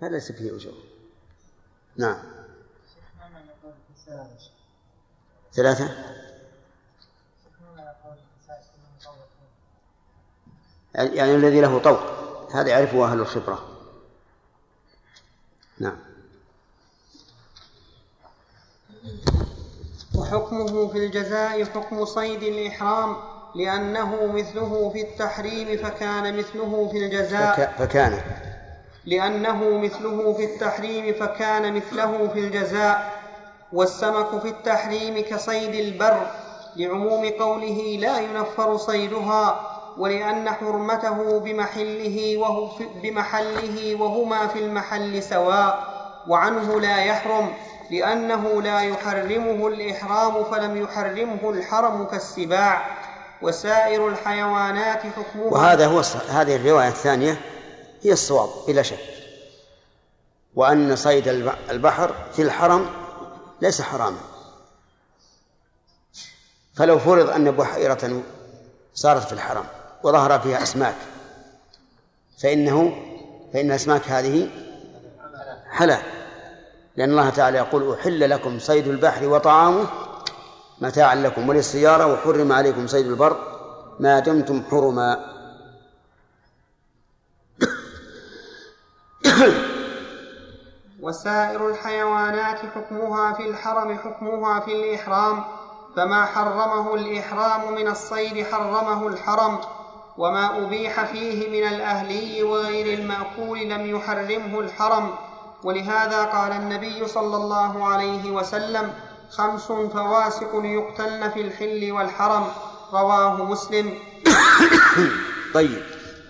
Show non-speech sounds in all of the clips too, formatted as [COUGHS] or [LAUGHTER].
فليس فيه أجور. نعم. ثلاثة؟ يعني الذي له طوق. هذا يعرفه أهل الخبرة. نعم. وحكمه في الجزاء حكم صيد الإحرام لأنه مثله في التحريم فكان مثله في الجزاء. فكان. لأنه مثله في التحريم فكان مثله في الجزاء والسمك في التحريم كصيد البر لعموم قوله لا ينفر صيدها ولأن حرمته بمحله وهو بمحله وهما في المحل سواء وعنه لا يحرم لأنه لا يحرمه الإحرام فلم يحرمه الحرم كالسباع وسائر الحيوانات حكمها. وهذا هو هذه الرواية الثانية هي الصواب بلا شك. وأن صيد البحر في الحرم ليس حراما. فلو فرض أن بحيرة صارت في الحرم وظهر فيها أسماك فإنه فإن الأسماك هذه حلال. لأن الله تعالى يقول أحل لكم صيد البحر وطعامه متاعا لكم وللسيارة وحرم عليكم صيد البر ما دمتم حرما. [COUGHS] وسائر الحيوانات حكمها في الحرم حكمها في الإحرام فما حرمه الإحرام من الصيد حرمه الحرم وما أبيح فيه من الأهلي وغير المأكول لم يحرمه الحرم. ولهذا قال النبي صلى الله عليه وسلم خمس فواسق يقتلن في الحل والحرم. رواه مسلم. [COUGHS] طيب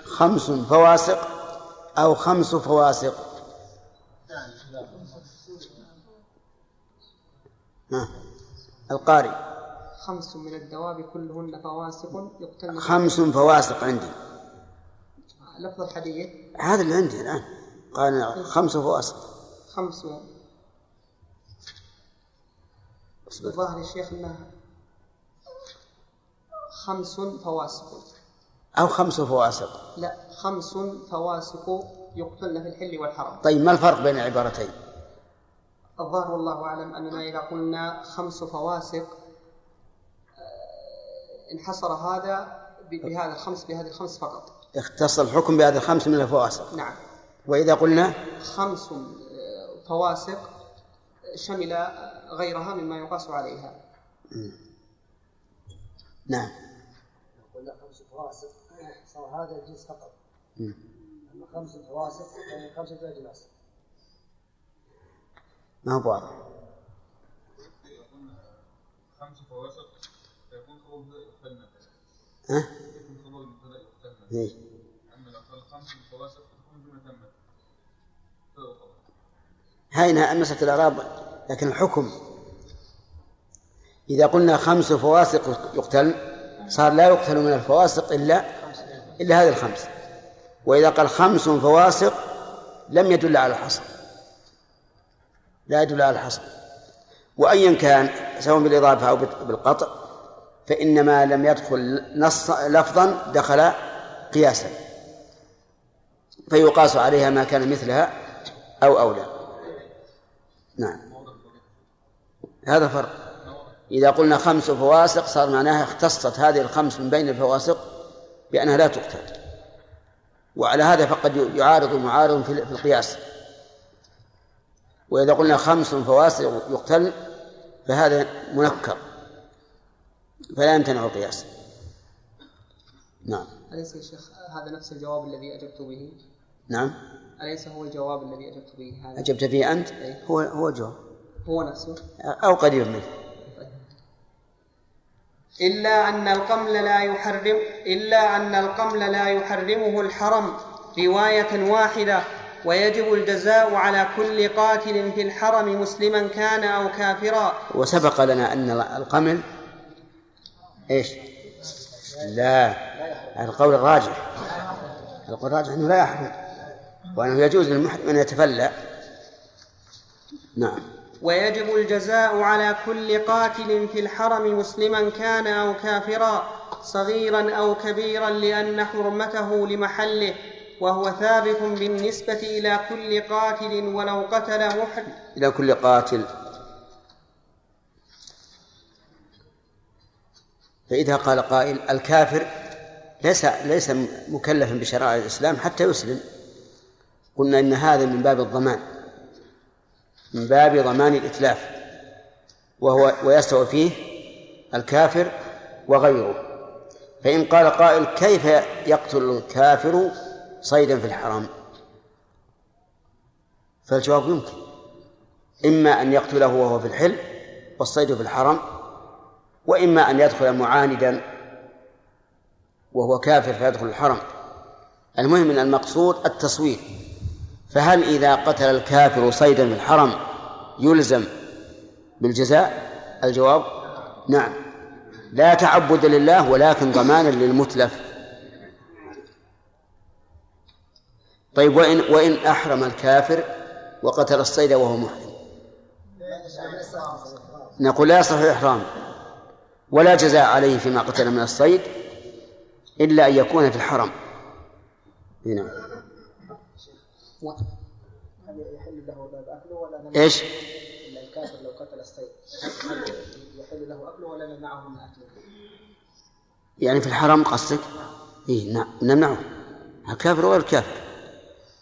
خمس فواسق أو خمس فواسق. القارئ. خمس من الدواب كلهن فواسق يقتلن خمس فواسق عندي. لفظ الحديث. هذا اللي عندي الآن. قال خمس فواسق. خمس. الظاهر يا شيخ انها خمس فواسق. أو خمس فواسق. لا خمس فواسق يقتلن في الحل والحرم. طيب ما الفرق بين العبارتين؟ الظاهر والله أعلم أننا إذا قلنا خمس فواسق انحصر هذا بهذا الخمس بهذه الخمس فقط. اختص الحكم بهذه الخمس من الفواسق. نعم. وإذا قلنا؟ خمس فواسق شمل غيرها مما يقاس عليها. نعم. قلنا خمس فواسق صار هذا الجنس فقط. أما خمس فواسق يعني خمسة أجناس ما هو واضح. خمس فواسق فيكون خبر يقتلن ها؟ يكون خبر المبتدا يقتلن إيه؟ أما لو قال خمس فواسق تكون مبتدا وخبر هاي مسألة الإعراب لكن الحكم إذا قلنا خمس فواسق يقتل صار لا يقتل من الفواسق إلا إلا هذه الخمس. وإذا قال خمس فواسق لم يدل على الحصر. لا يدل على الحصر. وأيا كان سواء بالإضافة أو بالقطع فإن ما لم يدخل نص لفظا دخل قياسا. فيقاس عليها ما كان مثلها أو أولى. نعم. هذا فرق. إذا قلنا خمس فواسق صار معناها اختصت هذه الخمس من بين الفواسق بأنها لا تقتل وعلى هذا فقد يعارض معارض في القياس. وإذا قلنا خمس فواسق يقتل فهذا منكر. فلا يمتنع القياس. نعم. أليس يا شيخ هذا نفس الجواب الذي أجبت به؟ نعم. أليس هو الجواب الذي أجبت به؟ هذا؟ أجبت فيه أنت؟ إيه. هو هو الجواب. هو نفسه. أو قريب منه. إلا أن القمل لا يحرم إلا أن القمل لا يحرمه الحرم. رواية واحدة. ويجب الجزاء على كل قاتل في الحرم مسلما كان أو كافرا. وسبق لنا أن القمل إيش؟ لا القول الراجح. القول الراجح أنه لا يحرم وأنه يجوز للمحرم أن يتفلى. نعم. ويجب الجزاء على كل قاتل في الحرم مسلما كان أو كافرا صغيرا أو كبيرا لأن حرمته لمحله وهو ثابت بالنسبة إلى كل قاتل ولو قتل محرم. إلى كل قاتل. فإذا قال قائل الكافر ليس ليس مكلفا بشرائع الإسلام حتى يسلم. قلنا إن هذا من باب الضمان. من باب ضمان الإتلاف وهو ويستوي فيه الكافر وغيره. فإن قال قائل كيف يقتل الكافر صيدا في الحرم فالجواب يمكن. إما أن يقتله وهو في الحل والصيد في الحرم وإما أن يدخل معاندا وهو كافر فيدخل الحرم. المهم أن المقصود التصوير فهل إذا قتل الكافر صيدا في الحرم يلزم بالجزاء؟ الجواب نعم. لا تعبد لله ولكن ضمانا للمتلف. طيب وإن وإن أحرم الكافر وقتل الصيد وهو محرم. نقول لا يصح إحرام. ولا جزاء عليه فيما قتل من الصيد إلا أن يكون في الحرم. هل يحل له أكله ولا إيش؟ الكافر لو قتل الصيد يحل له أكله ولا نمنعه من أكله؟ يعني في الحرم قصدك؟ إيه نعم نمنعه. الكافر وغير الكافر.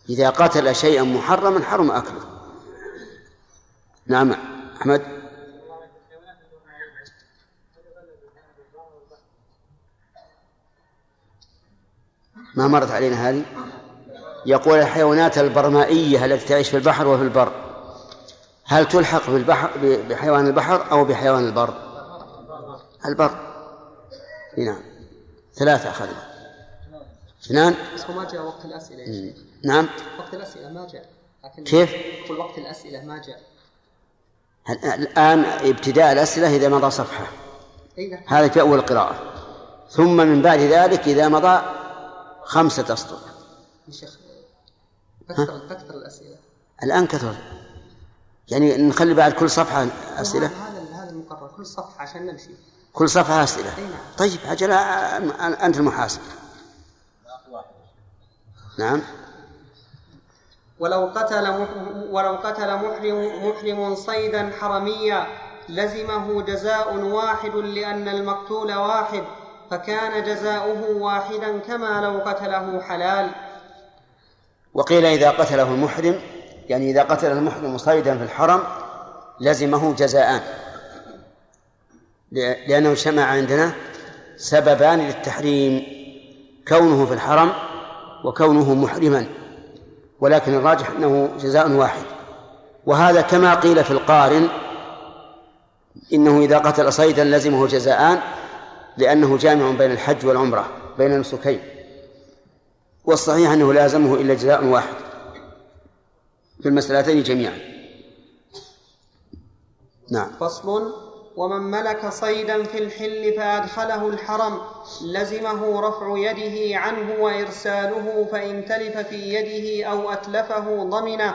إذا قتل شيئا محرما حرم أكله. نعم أحمد. ما مرت علينا هذه؟ يقول الحيوانات البرمائية التي تعيش في البحر وفي البر. هل تلحق بالبحر بحيوان البحر أو بحيوان البر؟ البر. نعم. ثلاثة أخذنا. اثنان. بس هو ما جاء وقت الأسئلة. يا شيخ نعم. وقت الأسئلة ما جاء. لكن كيف؟ قل وقت الأسئلة ما جاء. الآن ابتداء الأسئلة إذا مضى صفحة. نعم هذا في أول القراءة ثم من بعد ذلك إذا مضى خمسة أسطر. شيخ. تكثر الأسئلة. الآن كثر. يعني نخلي بعد كل صفحة أسئلة؟ هذا هذا المقرر. كل صفحة عشان نمشي. كل صفحة أسئلة. أي نعم. طيب أجل أنت المحاسب. نعم. ولو قتل ولو قتل محرم محرم صيدا حرميا لزمه جزاء واحد لأن المقتول واحد فكان جزاؤه واحدا كما لو قتله حلال. وقيل إذا قتله المحرم يعني إذا قتل المحرم صيدا في الحرم لزمه جزاءان. لأنه اجتمع عندنا سببان للتحريم كونه في الحرم وكونه محرما. ولكن الراجح أنه جزاء واحد. وهذا كما قيل في القارن إنه إذا قتل صيدا لزمه جزاءان لأنه جامع بين الحج والعمرة بين النسكين والصحيح أنه لا يلزمه إلا جزاء واحد في المسألتين جميعا. نعم. فصل. ومن ملك صيدا في الحل فأدخله الحرم لزمه رفع يده عنه وإرساله فإن تلف في يده أو أتلفه ضمنه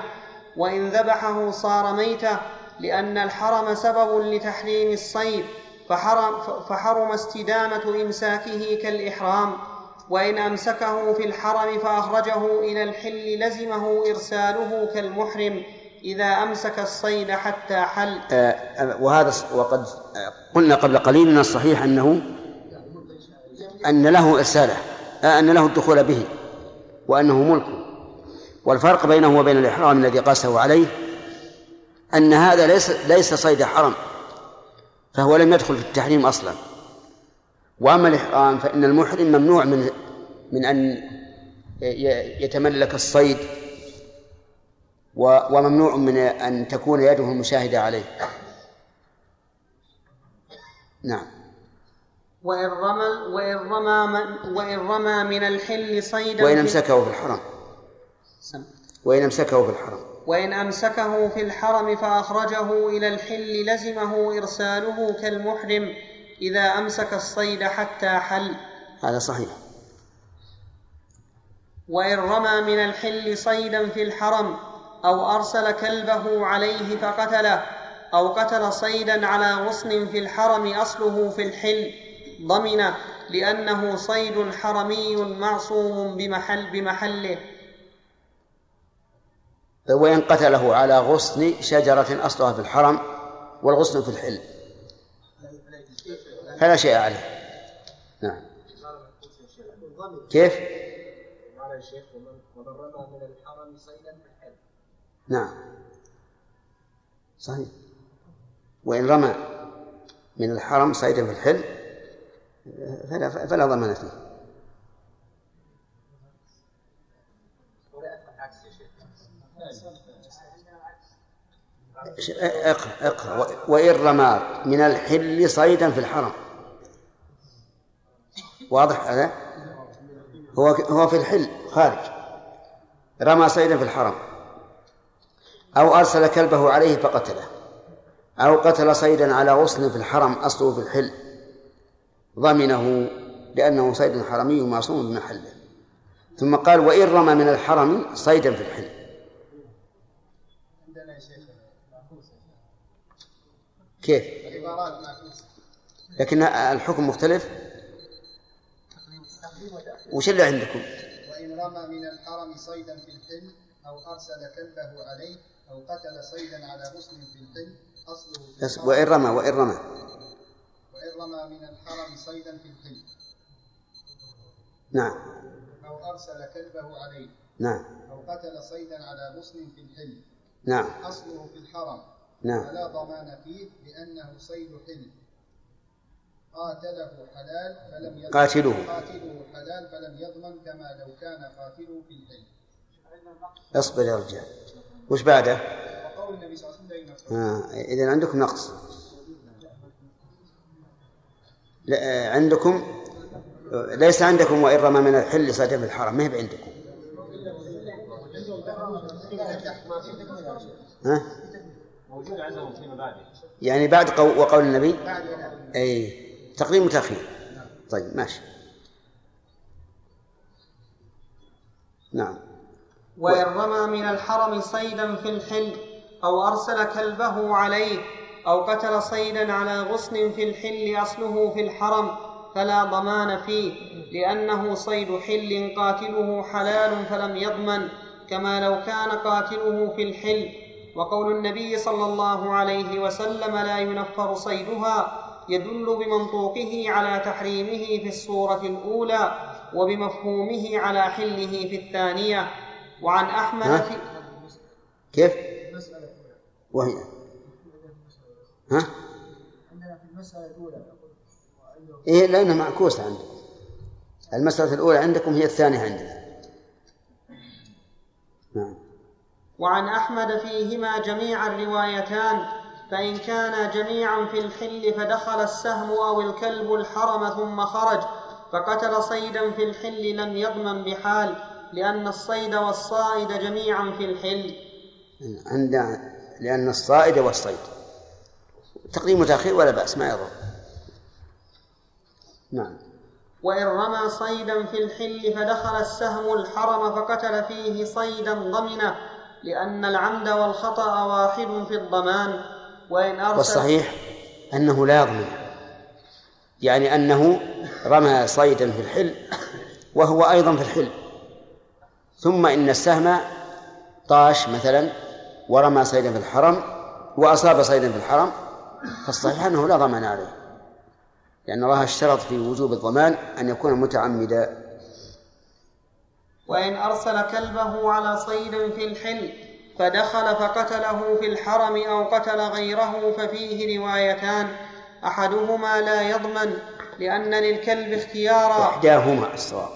وإن ذبحه صار ميتا لأن الحرم سبب لتحريم الصيد فحرم, فحرم استدامة إمساكه كالإحرام. وإن أمسكه في الحرم فأخرجه إلى الحل لزمه إرساله كالمحرم إذا أمسك الصيد حتى حل. آه، آه، وهذا وقد آه، قلنا قبل قليل إن الصحيح أنه أن له إرساله آه، أن له الدخول به وأنه ملكه. والفرق بينه وبين الإحرام الذي قاسه عليه أن هذا ليس ليس صيد حرم فهو لم يدخل في التحريم أصلا. واما الإحرام فإن المحرم ممنوع من من أن ي- يتملك الصيد وممنوع من أن تكون يده المشاهدة عليه. نعم. وإن رمى وإن رمى من وإن رمى من الحل صيدا وإن أمسكه في الحرم. وإن أمسكه في الحرم. وإن أمسكه في الحرم فأخرجه إلى الحل لزمه إرساله كالمحرم. إذا أمسك الصيد حتى حل. هذا صحيح. وإن رمى من الحل صيدا في الحرم أو أرسل كلبه عليه فقتله أو قتل صيدا على غصن في الحرم أصله في الحل ضمنه لأنه صيد حرمي معصوم بمحل بمحله. وإن قتله على غصن شجرة أصلها في الحرم والغصن في الحل. فلا شيء عليه نعم. كيف؟ قال الشيخ ومن رمى من الحرم صيدا نعم. صحيح. وإن رمى من الحرم صيدا في الحل فلا فلا ضمان فيه. اقرأ اقرأ. وإن رمى من الحل صيدا في الحرم. واضح هذا؟ هو هو في الحل خارج. رمى صيدا في الحرم. أو أرسل كلبه عليه فقتله. أو قتل صيدا على غصن في الحرم أصله في الحل. ضمنه لأنه صيد حرمي معصوم بمحله ثم قال وإن رمى من الحرم صيدا في الحل. كيف؟ لكن الحكم مختلف؟ وش اللي عندكم؟ وإن رمى من الحرم صيدا في الحل أو أرسل كلبه عليه أو قتل صيدا على غصن في الحل أصله وإن رمى وإن رمى. وإن رمى من الحرم صيدا في الحل نعم. أو أرسل كلبه عليه نعم. أو قتل صيدا على غصن في الحل نعم. أصله في الحرم. نعم. فلا ضمان فيه لأنه صيد حل. قاتله حلال فلم يضمن. قاتله. قاتله حلال فلم يضمن كما لو كان قاتله في الحل اصبر يا رجال. وش بعده؟ وقول النبي صلى الله عليه وسلم آه. إذا عندكم نقص. لا آه، عندكم؟ ليس عندكم وإن رمى من الحل صيدا في الحرم ما هي عندكم ها؟ موجود عندهم في مبادئ يعني بعد قو... وقول النبي؟ بعد أي تقديم وتأخير. طيب ماشي. نعم. وإن رمى من الحرم صيدا في الحل أو أرسل كلبه عليه أو قتل صيدا على غصن في الحل أصله في الحرم فلا ضمان فيه لأنه صيد حل قاتله حلال فلم يضمن كما لو كان قاتله في الحل. وقول النبي صلى الله عليه وسلم لا ينفر صيدها يدل بمنطوقه على تحريمه في الصورة الأولى وبمفهومه على حله في الثانية. وعن أحمد؟ في كيف؟ وهي. ها؟ عندنا في المسألة الأولى إيه لأنها معكوسة عندكم المسألة الأولى عندكم هي الثانية عندنا نعم. وعن أحمد فيهما جميع الروايتان. فإن كانا جميعا في الحل فدخل السهم أو الكلب الحرم ثم خرج فقتل صيدا في الحل لم يضمن بحال لأن الصيد والصائد جميعا في الحل. عند لأن الصائد والصيد. تقديم وتأخير ولا بأس ما يضر. نعم. وإن رمى صيدا في الحل فدخل السهم الحرم فقتل فيه صيدا ضمنه لأن العمد والخطأ واحد في الضمان. وإن أرسل والصحيح أنه لا يضمن يعني أنه رمى صيدا في الحل وهو أيضا في الحل. ثم إن السهم طاش مثلا ورمى صيدا في الحرم وأصاب صيدا في الحرم فالصحيح أنه لا ضمان عليه. لأن الله اشترط في وجوب الضمان أن يكون متعمدا. وإن أرسل كلبه على صيد في الحل فدخل فقتله في الحرم أو قتل غيره ففيه روايتان. أحدهما لا يضمن لأن للكلب اختيارا. إحداهما الصواب.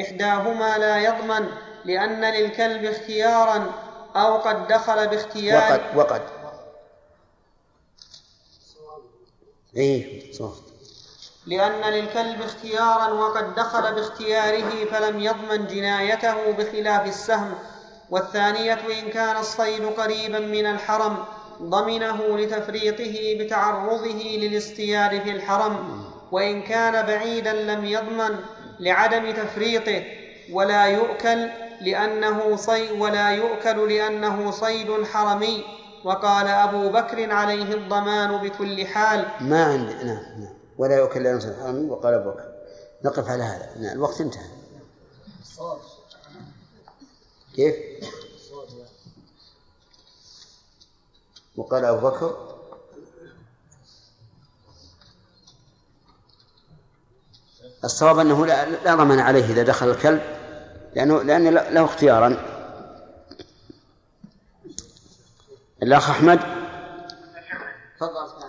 إحداهما لا يضمن لأن للكلب اختيارا أو قد دخل باختيار. وقد وقد. إيه صواب. لأن للكلب اختيارا وقد دخل باختياره فلم يضمن جنايته بخلاف السهم. والثانية إن كان الصيد قريبا من الحرم ضمنه لتفريطه بتعرضه للاصطياد في الحرم. وإن كان بعيدا لم يضمن لعدم تفريطه ولا يؤكل لأنه صيد ولا يؤكل لأنه صيد حرمي. وقال أبو بكر عليه الضمان بكل حال. ما عندي نعم نعم. ولا يؤكل إلا نصف وقال أبو بكر نقف على هذا. نعم الوقت انتهى. كيف؟ وقال أبو بكر الصواب أنه لا, لا ضمان عليه إذا دخل الكلب لأنه لأن له اختيارا. الأخ أحمد. تفضل.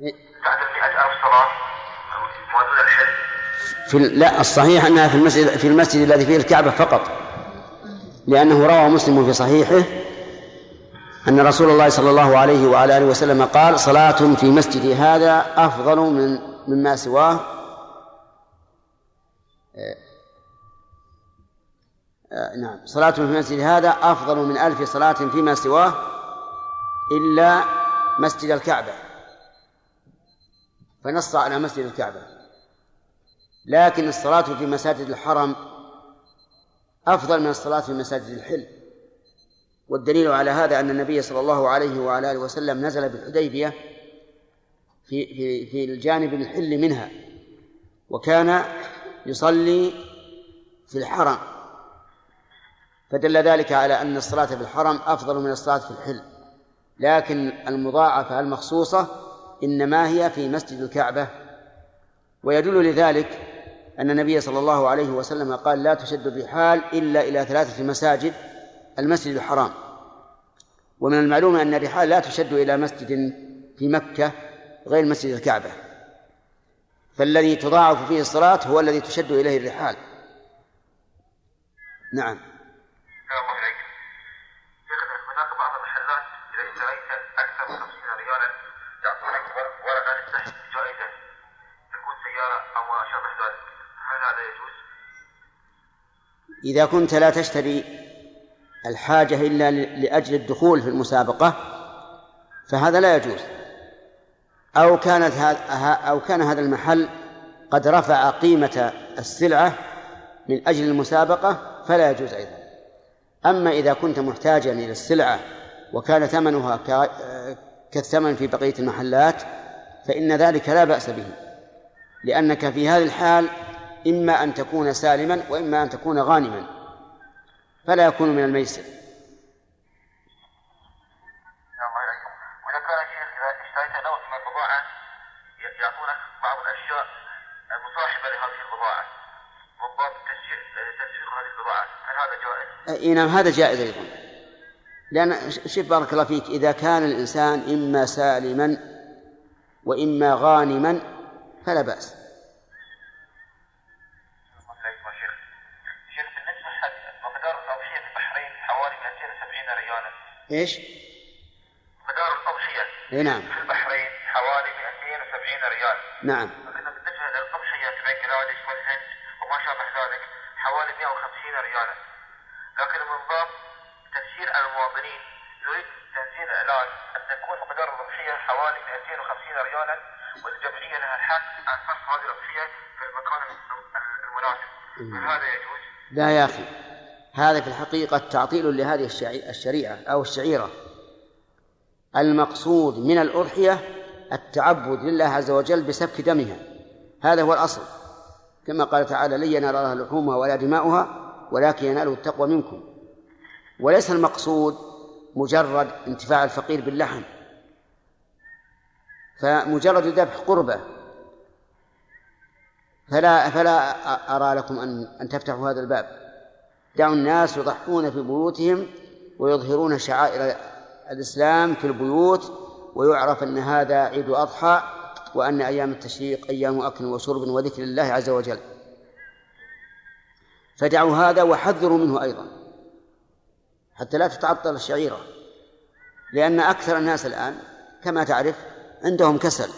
بعد المئة ألف صلاة ودون الحل في لا الصحيح أنها في المسجد في المسجد الذي فيه الكعبة فقط. لأنه روى مسلم في صحيحه أن رسول الله صلى الله عليه وعلى آله وسلم قال صلاة في مسجد هذا أفضل من مما سواه. آه، آه، نعم. صلاة في المسجد هذا أفضل من ألف صلاة فيما سواه إلا مسجد الكعبة. فنص على مسجد الكعبة. لكن الصلاة في مساجد الحرم أفضل من الصلاة في مساجد الحل. والدليل على هذا أن النبي صلى الله عليه وعلى آله وسلم نزل بالحديبية في في في الجانب الحل منها وكان يصلي في الحرم. فدل ذلك على أن الصلاة في الحرم أفضل من الصلاة في الحل. لكن المضاعفة المخصوصة إنما هي في مسجد الكعبة. ويدل لذلك أن النبي صلى الله عليه وسلم قال لا تشد الرحال إلا إلى ثلاثة مساجد المسجد الحرام. ومن المعلوم أن الرحال لا تشد إلى مسجد في مكة غير مسجد الكعبة. فالذي تضاعف فيه الصلاة هو الذي تشد إليه الرحال. نعم الله إليك شيخنا هناك بعض المحلات إذا اشتريت أكثر من 50 ريالا يعطونك ورقة للسحب جائزة تكون سيارة أو ما شابه ذلك هل هذا يجوز؟ إذا كنت لا تشتري الحاجة إلا لأجل الدخول في المسابقة فهذا لا يجوز. أو كانت أو كان هذا المحل قد رفع قيمة السلعة من أجل المسابقة فلا يجوز أيضا. أما إذا كنت محتاجا إلى السلعة وكان ثمنها كالثمن في بقية المحلات فإن ذلك لا بأس به لأنك في هذه الحال إما أن تكون سالما وإما أن تكون غانما فلا يكون من الميسر؟ إي نعم هذا جائز أيضا. لأن شوف بارك الله فيك إذا كان الإنسان إما سالما وإما غانما فلا بأس الله إليكم يا شيخ شيخ بالنسبة حق مقدار الأضحية في البحرين حوالي 270 ريالا إيش؟ مقدار الأضحية إي نعم. في البحرين حوالي 270 ريال. نعم. لكن بالنسبة للأضحية في بنغلاديش والهند وما شابه ذلك حوالي 150 ريالا. لكن من باب على المواطنين يريد تنزيل إعلان أن تكون مقدار الأضحية حوالي 250 ريالا والجمعية لها الحق أن تصرف هذه الأضحية في المكان الم- المناسب. هل هذا يجوز؟ لا يا أخي. هذا في الحقيقة تعطيل لهذه الشعي- الشريعة أو الشعيرة. المقصود من الأضحية التعبد لله عز وجل بسفك دمها. هذا هو الأصل. كما قال تعالى لن ينال الله لحومها ولا دماؤها ولكن يناله التقوى منكم. وليس المقصود مجرد انتفاع الفقير باللحم. فمجرد الذبح قربة. فلا فلا أرى لكم أن أن تفتحوا هذا الباب. دعوا الناس يضحون في بيوتهم ويظهرون شعائر الإسلام في البيوت ويعرف أن هذا عيد أضحى وأن أيام التشريق أيام أكل وشرب وذكر الله عز وجل. فدعوا هذا وحذروا منه أيضا. حتى لا تتعطل الشعيرة. لأن أكثر الناس الآن كما تعرف عندهم كسل.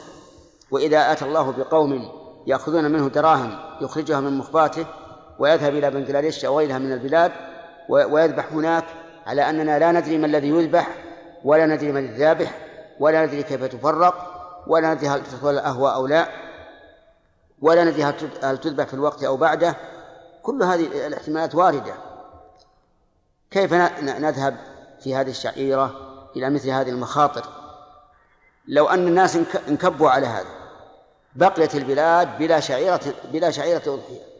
وإذا أتى الله بقوم يأخذون منه دراهم يخرجها من مخباته ويذهب إلى بنغلاديش أو غيرها من البلاد ويذبح هناك على أننا لا ندري ما الذي يذبح ولا ندري من الذابح ولا ندري كيف تفرق ولا ندري هل تدخل الأهواء أو لا ولا ندري هل تذبح في الوقت أو بعده. كل هذه الاحتمالات واردة. كيف نذهب في هذه الشعيرة إلى مثل هذه المخاطر؟ لو أن الناس انكبوا على هذا. بقيت البلاد بلا شعيرة بلا شعيرة أضحية.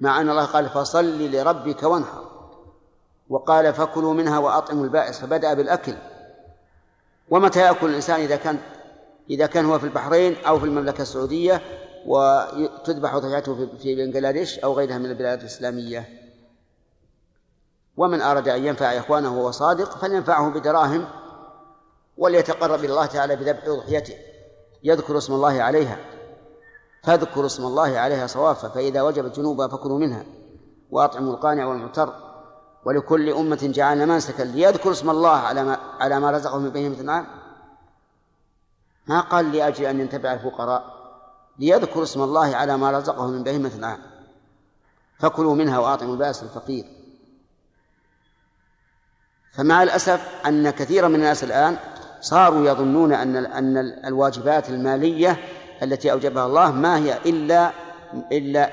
مع أن الله قال فصل لربك وانحر. وقال فكلوا منها وأطعموا البائس فبدأ بالأكل. ومتى يأكل الإنسان إذا كان إذا كان هو في البحرين أو في المملكة السعودية وتذبح ضحيته في بنغلاديش أو غيرها من البلاد الإسلامية. ومن أراد أن ينفع إخوانه وهو صادق فلينفعه بدراهم وليتقرب إلى الله تعالى بذبح أضحيته يذكر اسم الله عليها. فاذكروا اسم الله عليها صوافا فإذا وجبت جنوبها فكلوا منها وأطعموا القانع والمعتر ولكل أمة جعلنا منسكا ليذكروا اسم الله على ما على ما رزقهم من بهيمة الأنعام ما قال لأجل أن ينتفع الفقراء؟ ليذكروا اسم الله على ما رزقهم من بهيمة الأنعام فكلوا منها وأطعموا البائس الفقير. فمع الأسف أن كثيرا من الناس الآن صاروا يظنون أن أن الواجبات المالية التي أوجبها الله ما هي إلا إلا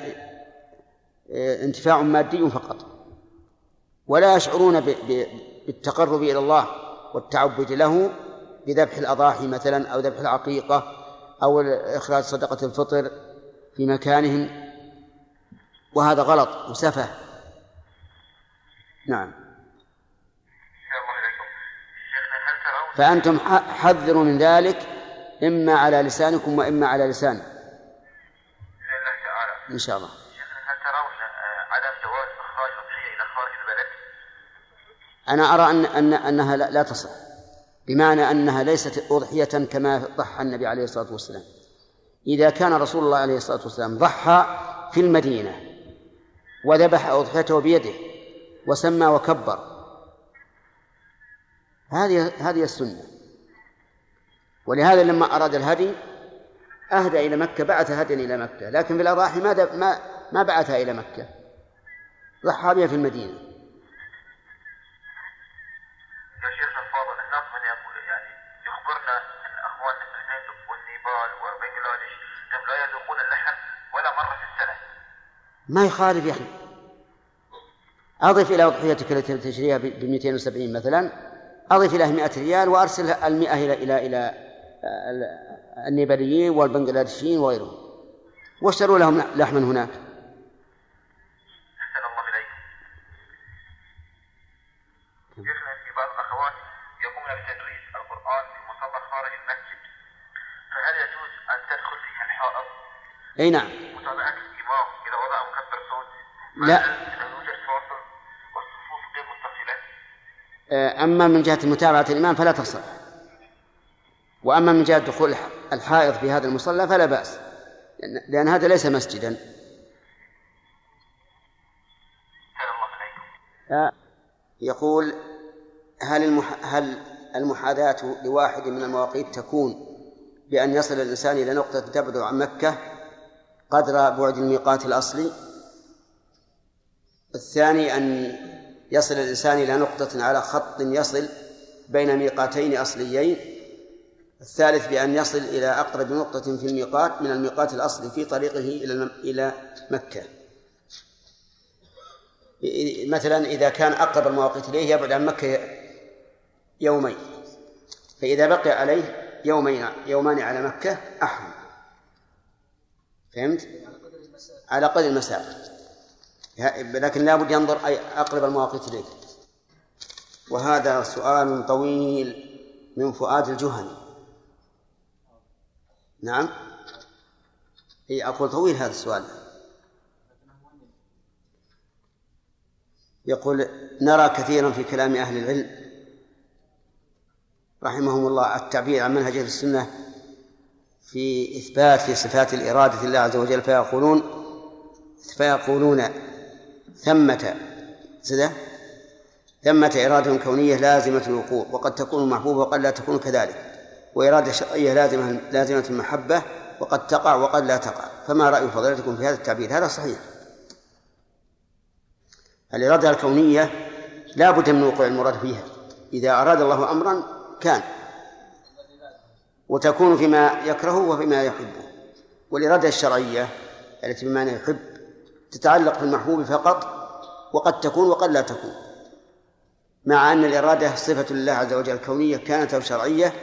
آه، انتفاع مادي فقط. ولا يشعرون بالتقرب إلى الله والتعبد له بذبح الأضاحي مثلا أو ذبح العقيقة أو إخراج صدقة الفطر في مكانهم. وهذا غلط وسفه. نعم. فأنتم حذروا من ذلك؟ إما على لسانكم وإما على لسان. إن شاء الله؟ أنا أرى أن أن أنها لا تصح. بمعنى أنها ليست أضحية كما ضحى النبي عليه الصلاة والسلام. إذا كان رسول الله عليه الصلاة والسلام ضحى في المدينة وذبح أضحيته بيده وسمى وكبر. هذه هذه السنة. ولهذا لما أراد الهدي أهدى إلى مكة بعث هديا إلى مكة لكن في الأضاحي ما ما ما بعثها إلى مكة. ضحى بها في المدينة ما يخالف يا أخي. أضف إلى أضحيتك التي تشتريها ب 270 مثلا. أضف إليه 100 ريال وأرسل المئة إلى إلى إلى النيباليين والبنغلاديشيين وغيرهم. واشتروا لهم لحما هناك؟ أي نعم. متابعة الإمام إذا وضع مكبر صوت. لا. يوجد فاصل والصفوف غير متصلة. أما من جهة متابعة الإمام فلا تصح وأما من جهة دخول الحائض في هذا المصلى فلا بأس لأن هذا ليس مسجدا. يقول هل المح... هل المحاذاة لواحد من المواقيت تكون بأن يصل الإنسان إلى نقطة تبعد عن مكة قدر بعد الميقات الأصلي؟ الثاني أن يصل الإنسان إلى نقطة على خط يصل بين ميقاتين أصليين الثالث بأن يصل إلى أقرب نقطة في الميقات من الميقات الأصلي في طريقه إلى إلى مكة. مثلا إذا كان أقرب المواقيت إليه يبعد عن مكة يومين فإذا بقي عليه يومين يومان على مكة أحرم. فهمت؟ على قدر المسافة. لكن لابد ينظر أي أقرب المواقيت إليه. وهذا سؤال طويل من فؤاد الجهني. نعم. اي أقول طويل هذا السؤال. يقول نرى كثيرا في كلام أهل العلم رحمهم الله التعبير عن منهج السنة في إثبات صفات الإرادة لله عز وجل فيقولون فيقولون ثمة سده ثمة إرادة كونية لازمة الوقوع وقد تكون محبوبة وقد لا تكون كذلك. وإرادة شرعية لازمة لازمة المحبة وقد تقع وقد لا تقع. فما رأي فضيلتكم في هذا التعبير؟ هذا صحيح. الإرادة الكونية لا بد من وقوع المراد فيها. إذا أراد الله أمرا كان. وتكون فيما يكره وفيما يحبه. والإرادة الشرعية التي بمعنى يحب تتعلق بالمحبوب فقط وقد تكون وقد لا تكون. مع أن الإرادة صفة لله عز وجل كونية كانت أو شرعية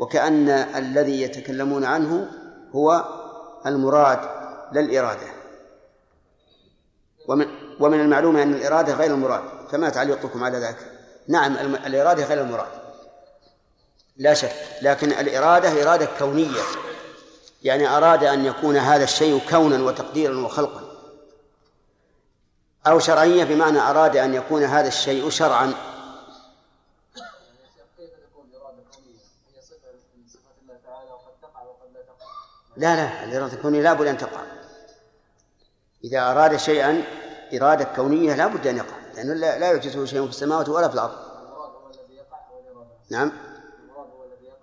وكأن الذي يتكلمون عنه هو المراد لا الإرادة. ومن ومن المعلوم أن الإرادة غير المراد فما تعليقكم على ذلك؟ نعم الإرادة غير المراد. لا شك لكن الإرادة إرادة كونية. يعني أراد أن يكون هذا الشيء كونا وتقديرا وخلقا. أو شرعية بمعنى أراد أن يكون هذا الشيء شرعا لا لا الإرادة الكونية لا بد أن تقع. إذا أراد شيئا إرادة كونية لا بد أن يقع لأنه لا يعجزه شيء في السماوات ولا في الأرض. نعم.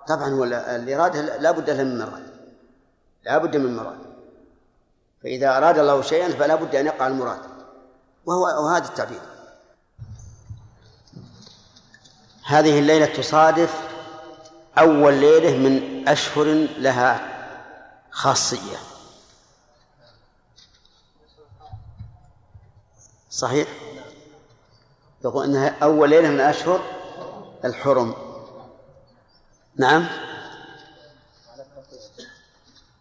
طبعا هو الإرادة لا بد لها من مراد. لا بد من مراد. فإذا أراد الله شيئا فلا بد أن يقع المراد. وهو وهذا التعبير. هذه الليلة تصادف أول ليلة من أشهر لها خاصية. صحيح؟ يقول أنها أول ليلة من أشهر الحرم. نعم.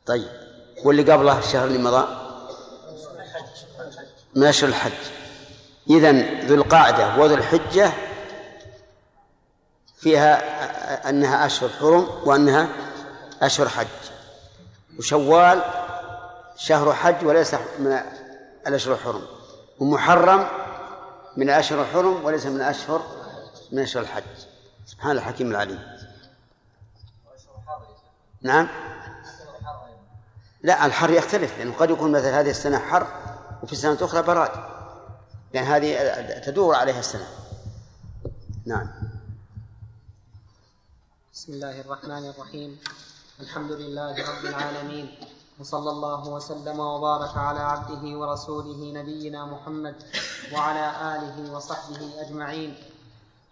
طيب. واللي قبله الشهر اللي مضى؟ من أشهر الحج. إذن ذو القعدة وذو الحجة فيها أنها أشهر حرم وأنها أشهر حج. وشوال شهر حج وليس من الأشهر الحرم ومحرم من الأشهر الحرم وليس من أشهر من أشهر الحج. سبحان الحكيم العليم. نعم؟ لا الحر يختلف لأنه قد يكون مثل هذه السنة حر وفي السنة الأخرى براد لأن هذه تدور عليها السنة. نعم. بسم الله الرحمن الرحيم. الحمد لله رب العالمين وصلى الله وسلم وبارك على عبده ورسوله نبينا محمد وعلى آله وصحبه أجمعين.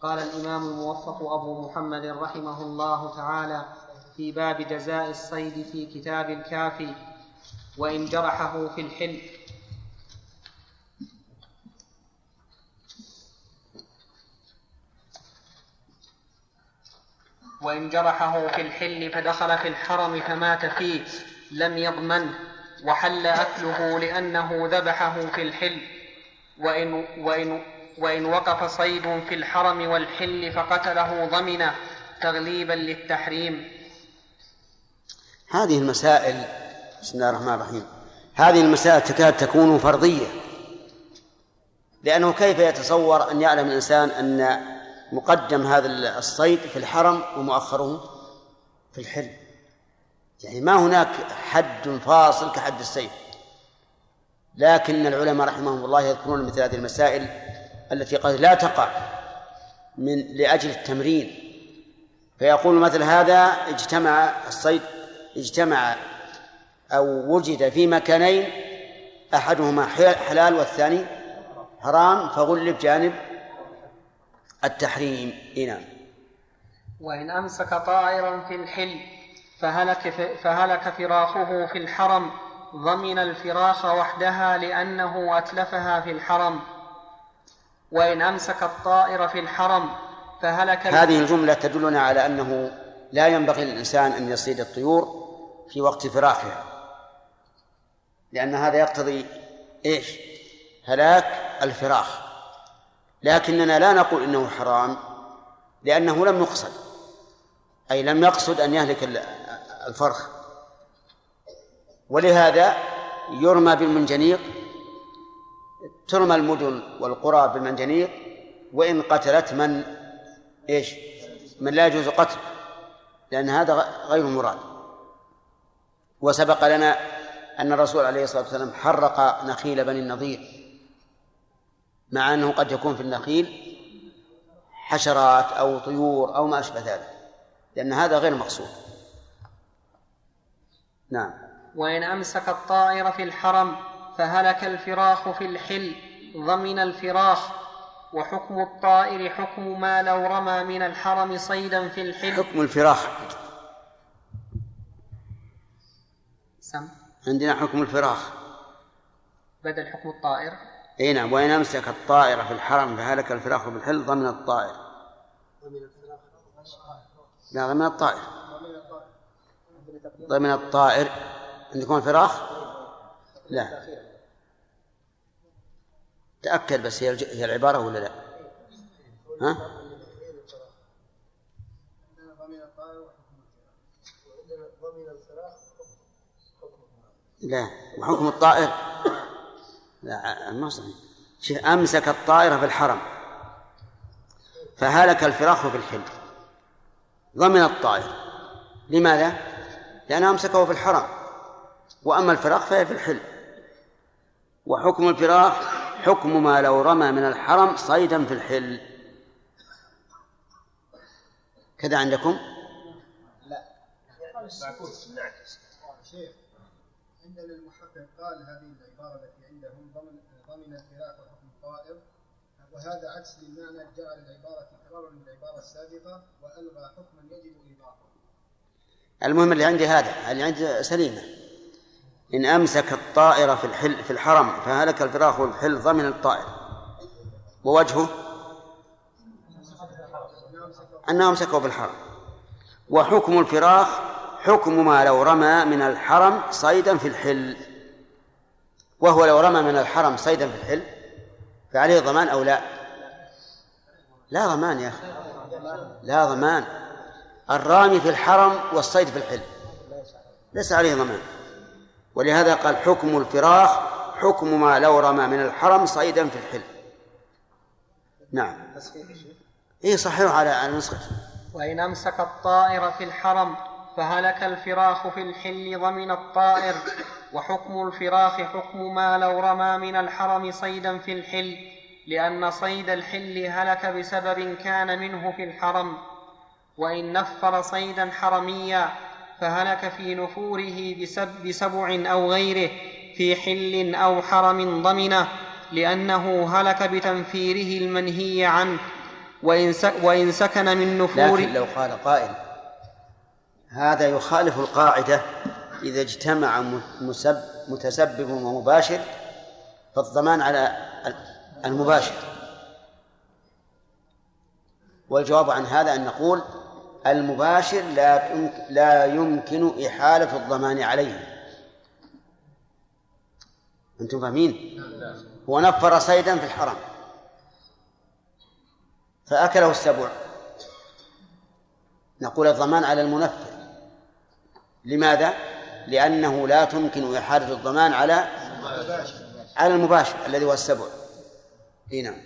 قال الإمام الموفق أبو محمد رحمه الله تعالى في باب جزاء الصيد في كتاب الكافي وإن جرحه في الحل وإن جرحه في الحل فدخل في الحرم فمات فيه لم يضمنه وحل أكله لأنه ذبحه في الحل. وإن, وإن, وإن وقف صيد في الحرم والحل فقتله ضمنه تغليبا للتحريم. هذه المسائل بسم الله الرحمن الرحيم هذه المسائل تكاد تكون فرضية لأنه كيف يتصور أن يعلم الإنسان أن مقدم هذا الصيد في الحرم ومؤخره في الحل. يعني ما هناك حد فاصل كحد السيف. لكن العلماء رحمهم الله يذكرون مثل هذه المسائل التي قد لا تقع من لأجل التمرين. فيقول مثل هذا اجتمع الصيد اجتمع أو وجد في مكانين أحدهما حلال والثاني حرام فغلب جانب التحريم. نعم. وإن أمسك طائرا في الحل فهلك, فهلك فراخه في الحرم ضمن الفراخ وحدها لأنه أتلفها في الحرم. وإن أمسك الطائر في الحرم فهلك هذه الجملة تدلنا على أنه لا ينبغي للإنسان أن يصيد الطيور في وقت فراخها لأن هذا يقتضي إيش؟ هلاك الفراخ لكننا لا نقول إنه حرام لأنه لم يقصد أي لم يقصد أن يهلك الفرخ. ولهذا يرمى بالمنجنيق ترمى المدن والقرى بالمنجنيق وإن قتلت من؟ إيش؟ من لا يجوز قتل لأن هذا غير مراد. وسبق لنا أن الرسول عليه الصلاة والسلام حرق نخيل بني النضير. مع أنه قد يكون في النخيل حشرات أو طيور أو ما أشبه ذلك لأن هذا غير مقصود. نعم. وإن أمسك الطائر في الحرم فهلك الفراخ في الحل ضمن الفراخ وحكم الطائر حكم ما لو رمى من الحرم صيدا في الحل. حكم الفراخ. سم. عندنا حكم الفراخ. بدل حكم الطائر. إي نعم وإن أمسك الطائر في الحرم فهلك الفراخ في الحل ضمن الطائر. لا ضمن الطائر. ضمن الطائر. عندكم الفراخ لا. تأكد بس هي هي العبارة ولا لا؟ ها؟ لا. وحكم الطائر؟ لا ما صحيح. شوف أمسك الطائر في الحرم فهلك الفراخ في الحل ضمن الطائر لماذا؟ لأنه أمسكه في الحرم. وأما الفراخ فهي في الحل وحكم الفراخ حكم ما لو رمى من الحرم صيدا في الحل. كذا عندكم؟ شيخ عندنا المحقق قال هذه العبارة التي عندهم ضمن ضمن الفراق وحكم الطائر وهذا عكس للمعنى جعل العبارة تكرارا للعبارة السابقة وألغى حكما يجب إيضاحه المهم اللي عندي هذا اللي عندي سليمة. إن أمسك الطائر في الحل في الحرم فهلك الفراخ والحل ضمن الطائر. ووجهه أنه أمسكه في الحرم. وحكم الفراخ حكم ما لو رمى من الحرم صيدا في الحل. وهو لو رمى من الحرم صيدا في الحل فعليه ضمان أو لا؟ لا ضمان يا أخي. لا ضمان. الرامي في الحرم والصيد في الحل. ليس عليه ضمان. ولهذا قال حكم الفراخ حكم ما لو رمى من الحرم صيدا في الحل. نعم. اي صحيح على على وإن أمسك الطائر في الحرم فهلك الفراخ في الحل ضمن الطائر. وحكم الفراخ حكم ما لو رمى من الحرم صيدا في الحل لأن صيد الحل هلك بسبب كان منه في الحرم. وإن نفر صيدا حرميا فهلك في نفوره بسب بسبع أو غيره في حل أو حرم ضمنه لأنه هلك بتنفيره المنهي عنه. وإن, وإن سكن من نفور لكن لو قال قائل هذا يخالف القاعدة إذا اجتمع مسب متسبب ومباشر فالضمان على المباشر. والجواب عن هذا أن نقول المباشر لا لا يمكن إحالة الضمان عليه. أنتم فاهمين؟ هو نفر صيدا في الحرم. فأكله السبع. نقول الضمان على المنفر. لماذا؟ لأنه لا تمكن إحالة الضمان على على المباشر الذي هو السبع. إي نعم.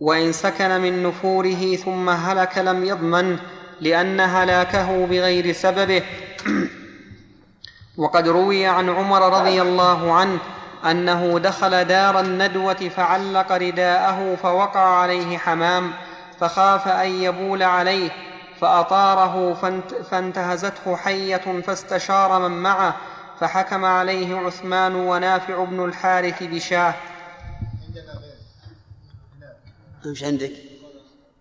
وإن سكن من نفوره ثم هلك لم يضمن لأن هلاكه بغير سببه. [CLEARS THROAT] وقد روي عن عمر رضي الله عنه أنه دخل دار الندوة فعلق رداءه فوقع عليه حمام فخاف أن يبول عليه. فأطاره فانت فانتهزته حية فاستشار من معه فحكم عليه عثمان ونافع بن الحارث بشاه. عندنا غير لا إيش عندك؟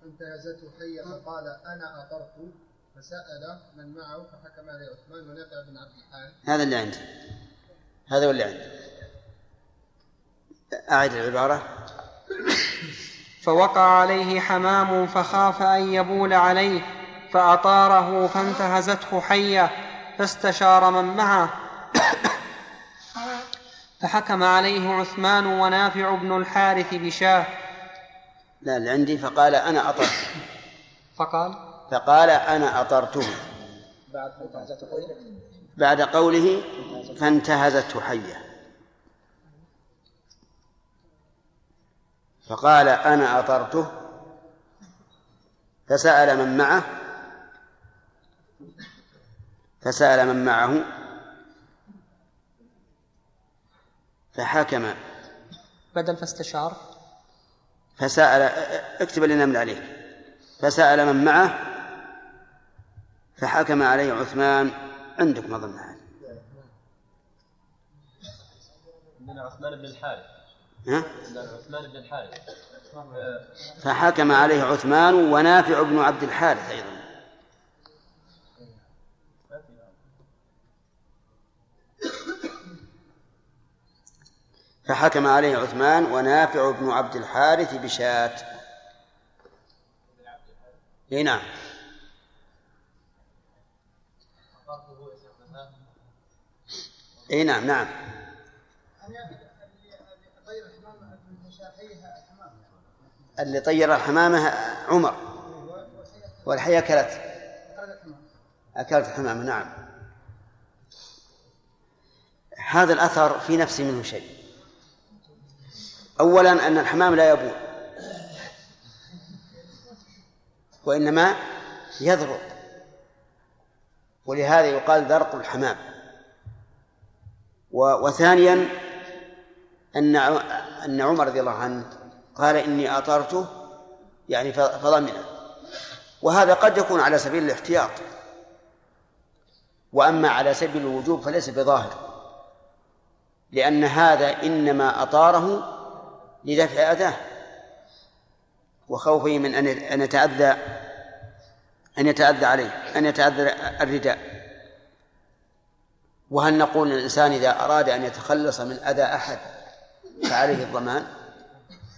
انتهزته حية فقال أنا أطرت فسأل من معه فحكم عليه عثمان ونافع بن عبد الحارث. هذا اللي عندي. هذا هو اللي عندي. أعد العبارة. فوقع عليه حمام فخاف أن يبول عليه فأطاره فانتهزته حية فاستشار من معه. فحكم عليه عثمان ونافع بن الحارث بشاه. لا اللي عندي فقال أنا أطرت فقال؟ فقال أنا أطرته. بعد حية؟ بعد قوله فانتهزته حية. فقال أنا أطرته. فسأل من معه. فسأل من معه فحكم. بدل فاستشار. فسأل اكتب لنا من عليك. فسأل من معه فحكم عليه عثمان عندك ما ظن هذا عندنا عثمان بن الحارث. ها؟ عثمان بن الحارث. فحكم عليه عثمان ونافع بن عبد الحارث أيضا. فحكم عليه عثمان ونافع بن عبد الحارث بشاة. إي نعم. إي نعم نعم. اللي طير الحمامة عمر. والحية أكلت. أكلت الحمامة نعم. هذا الأثر في نفسي منه شيء. أولا أن الحمام لا يبول وإنما يذرق ولهذا يقال ذرق الحمام. وثانيا أن أن عمر رضي الله عنه قال إني أطرته يعني فضمنه. وهذا قد يكون على سبيل الاحتياط. وأما على سبيل الوجوب فليس بظاهر لأن هذا إنما أطاره لدفع أذاه. وخوفه من أن أن يتأذى أن يتأذى عليه أن يتأذى الرداء. وهل نقول الإنسان إذا أراد أن يتخلص من أذى أحد فعليه الضمان؟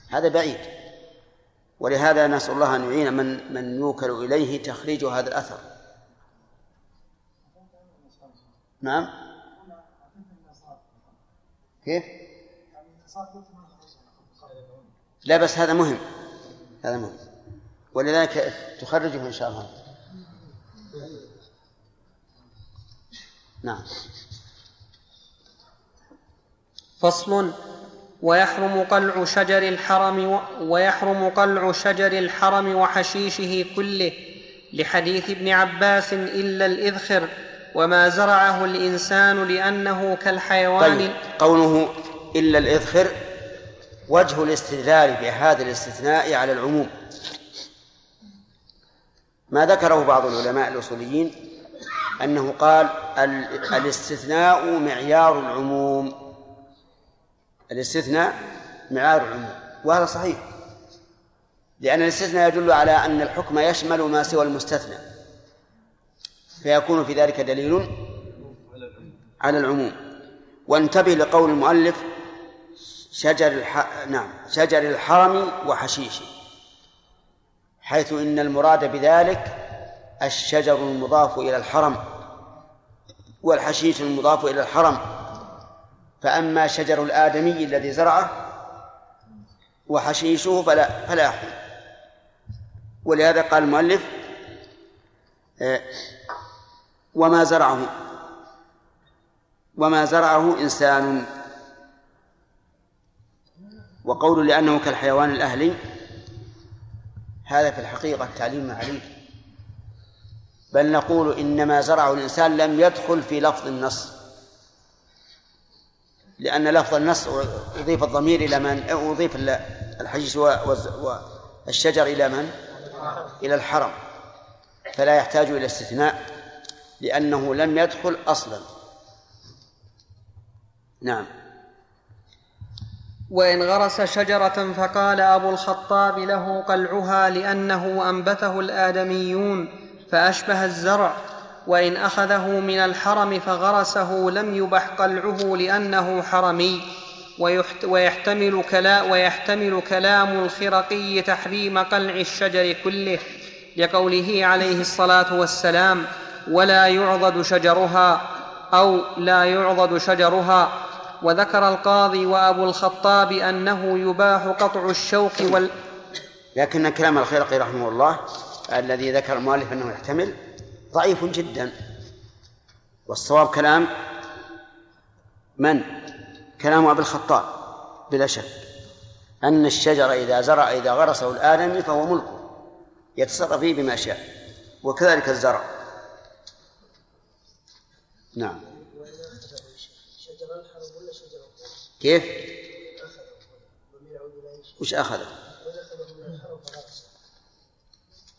هذا بعيد. ولهذا نسأل الله أن يعين من من يوكل إليه تخريج هذا الأثر. نعم. كيف؟ لا بس هذا مهم. هذا مهم. ولذلك تخرجه إن شاء الله. نعم. فصل ويحرم قلع شجر الحرم و... ويحرم قلع شجر الحرم وحشيشه كله لحديث ابن عباس إلا الإذخر وما زرعه الإنسان لأنه كالحيوان طيب قوله إلا الإذخر وجه الاستدلال بهذا الاستثناء على العموم. ما ذكره بعض العلماء الأصوليين أنه قال الاستثناء معيار العموم. الاستثناء معيار العموم. وهذا صحيح. لأن الاستثناء يدل على أن الحكم يشمل ما سوى المستثنى. فيكون في ذلك دليل على العموم. وانتبه لقول المؤلف شجر الح... نعم شجر الحرم وحشيشه حيث إن المراد بذلك الشجر المضاف إلى الحرم والحشيش المضاف إلى الحرم. فأما شجر الآدمي الذي زرعه وحشيشه فلا فلا يحرم ولهذا قال المؤلف آه، وما زرعه وما زرعه إنسان. وقول لأنه كالحيوان الأهلي هذا في الحقيقة تعليم عليه. بل نقول إنما زرعه الإنسان لم يدخل في لفظ النص. لأن لفظ النص أضيف الضمير إلى من؟ أضيف الحجيج والشجر إلى من؟ إلى الحرم. فلا يحتاج إلى استثناء لأنه لم يدخل أصلا. نعم. وإن غرس شجرة فقال أبو الخطاب له قلعها لأنه أنبته الآدميون فأشبه الزرع وإن أخذه من الحرم فغرسه لم يبح قلعه لأنه حرمي ويحتمل, كلا ويحتمل كلام الخرقي تحريم قلع الشجر كله لقوله عليه الصلاة والسلام ولا يعضد شجرها أو لا يعضد شجرها وذكر القاضي وأبو الخطاب أنه يباح قطع الشوك وال لكن كلام الخيرقي رحمه الله الذي ذكر المؤلف أنه يحتمل ضعيف جدا. والصواب كلام من؟ كلام أبي الخطاب بلا شك. أن الشجر إذا زرع إذا غرسه الآدمي فهو ملكه يتصرف فيه بما شاء وكذلك الزرع. نعم. كيف؟ وش أخذ؟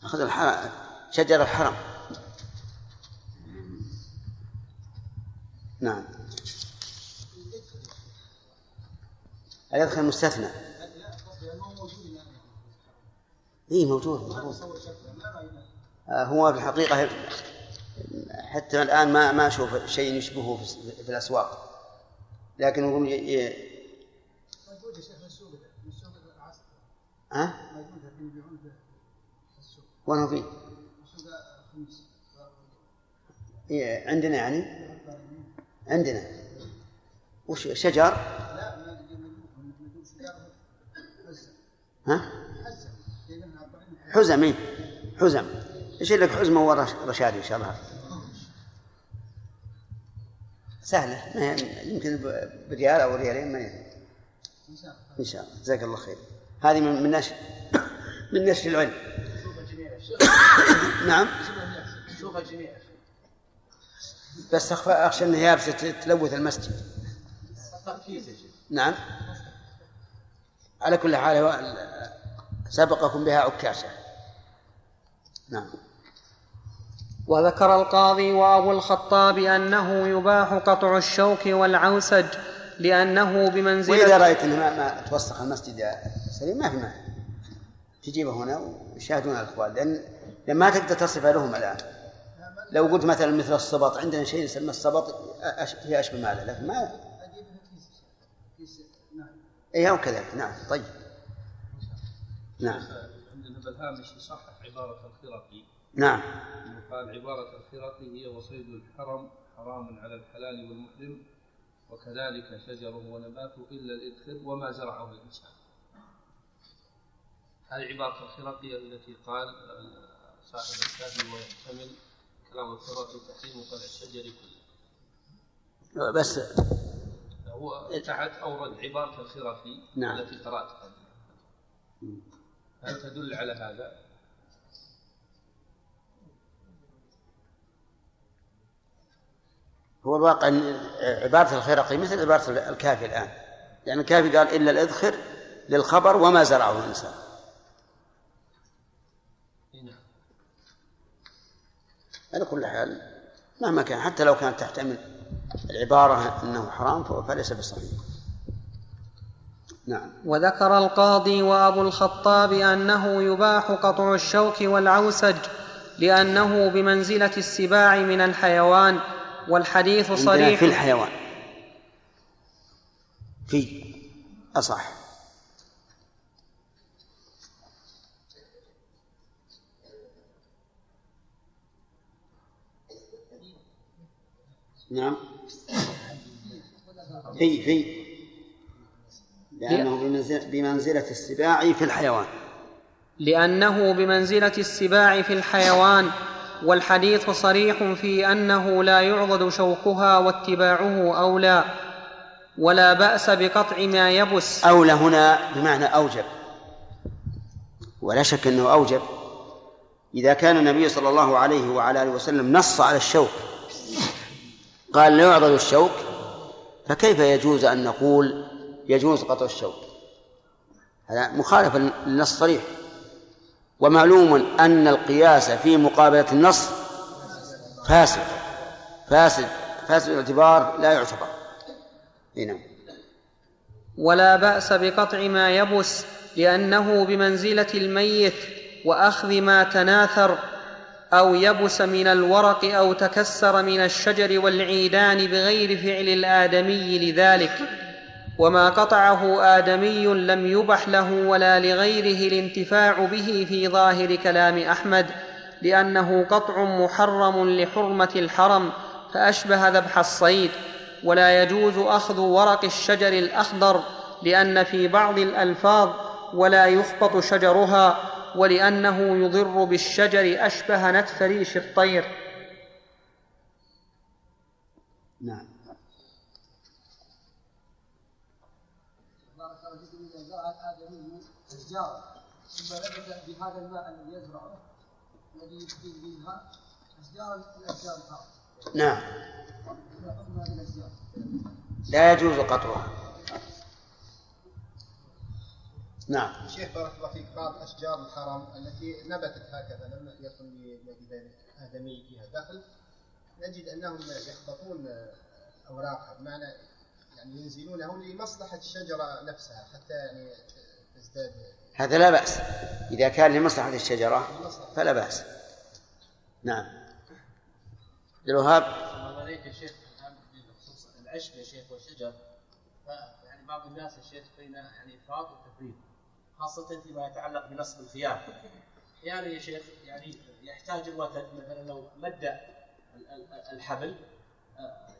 أخذ الحرم شجر الحرم. نعم. الإدخر مستثنى اي موجود موجود. آه، هو في الحقيقة حتى الآن ما ما أشوف شيء يشبهه في الأسواق. لكن يقول ي... ي... موجود يا شيخ في السوق السوق العصر. ها؟ موجود يبيعون في السوق. وين هو فيه؟ إيه، عندنا يعني؟ عندنا. وش شجر؟ لا ها؟ حزة جايبين 40 حزم. إيه. حزم. إيش لك حزمه ورا رشادي إن شاء الله؟ هي- يمكن بريال أو ريالين ما هي. إن شاء الله. جزاك الله خير. هذه من نشر من نشر العلم. [COUGHS] نعم. شوف الجميع بس أخفى أخشى انها يابسه تلوث المسجد. نعم. على كل حال سبقكم بها عكاشة. نعم. وذكر القاضي وابو الخطاب أنه يباح قطع الشوك والعوسج لأنه وإذا بمنزله رأيت أنه ما, ما توسخ المسجد سليم ما في مانع. تجيبه هنا ويشاهدون الإخوان لأن لأن ما تقدر تصفها لهم الآن. لو قلت مثلا مثل الصبط عندنا شيء يسمى الصبط. هي أشبه ماله لكن ما نعم إيه أو كذلك. نعم طيب. نعم. عندنا بالهامش يصحح عبارة الخرقي. نعم. قال عبارة الخرقي هي وصيد الحرم حرام على الحلال والمحرم وكذلك شجره ونباته إلا الإدخر وما زرعه الإنسان هذه عبارة الخرقي التي قال صاحب الكافي ويحتمل كلام الخرقي تحريم قلع الشجر كله بس هو تحت أورد عبارة الخرقي نعم. التي قرأتها هل تدل على هذا؟ هو الواقع أن عبارة الخرقي مثل عبارة الكافي الآن. يعني الكافي قال إلا الإذخر للخبر وما زرعه الإنسان. على كل حال مهما كان حتى لو كانت تحتمل العبارة أنه حرام فليس بصحيح. نعم. وذكر القاضي وأبو الخطاب أنه يباح قطع الشوك والعوسج لأنه بمنزلة السباع من الحيوان والحديث صريح. في الحيوان. في أصح. نعم. في في. لأنه بمنزلة, بمنزلة السباع في الحيوان. لأنه بمنزلة السباع في الحيوان. والحديث صريح في أنه لا يعضد شوكها واتباعه أولى ولا بأس بقطع ما يبس. أولى هنا بمعنى أوجب. ولا شك أنه أوجب. إذا كان النبي صلى الله عليه وعلى آله وسلم نص على الشوك قال لا يعضد الشوك فكيف يجوز أن نقول يجوز قطع الشوك؟ هذا مخالف للنص الصريح ومعلوم أن القياس في مقابلة النص فاسد. فاسد فاسد الاعتبار لا يعتبر. إيه نعم. ولا بأس بقطع ما يبس لأنه بمنزلة الميت وأخذ ما تناثر أو يبس من الورق أو تكسر من الشجر والعيدان بغير فعل الآدمي لذلك. وما قطعه آدمي لم يبح له ولا لغيره الانتفاع به في ظاهر كلام أحمد لأنه قطع محرم لحرمة الحرم فأشبه ذبح الصيد ولا يجوز أخذ ورق الشجر الأخضر لأن في بعض الألفاظ ولا يخبط شجرها ولأنه يضر بالشجر أشبه نتف ريش الطير. نعم بارك الله فيكم اذا زرع الادمي اشجار ثم نبت بهذا الماء الذي يزرعه الذي يسقي منها أشجار من أشجار الأرض نعم. هذه الأشجار؟ لا يجوز قطعها. نعم. شيخ بارك الله فيك بعض أشجار الحرم التي نبتت هكذا لم يكن لجد آدمي فيها دخل نجد أنهم يخبطون أوراقها بمعنى يعني ينزلونه لمصلحة الشجرة نفسها حتى يعني تزداد هذا لا بأس. إذا كان لمصلحة الشجرة فلا بأس. نعم. الوهاب؟ عليك يا شيخ. بخصوص العشب يا شيخ والشجر. يعني بعض الناس يا شيخ بين يعني إفراط وتفريط خاصة فيما يتعلق بنصب الخيام أحيانا يا شيخ يعني يحتاج الوتد مثلا لو مد ال- ال- الحبل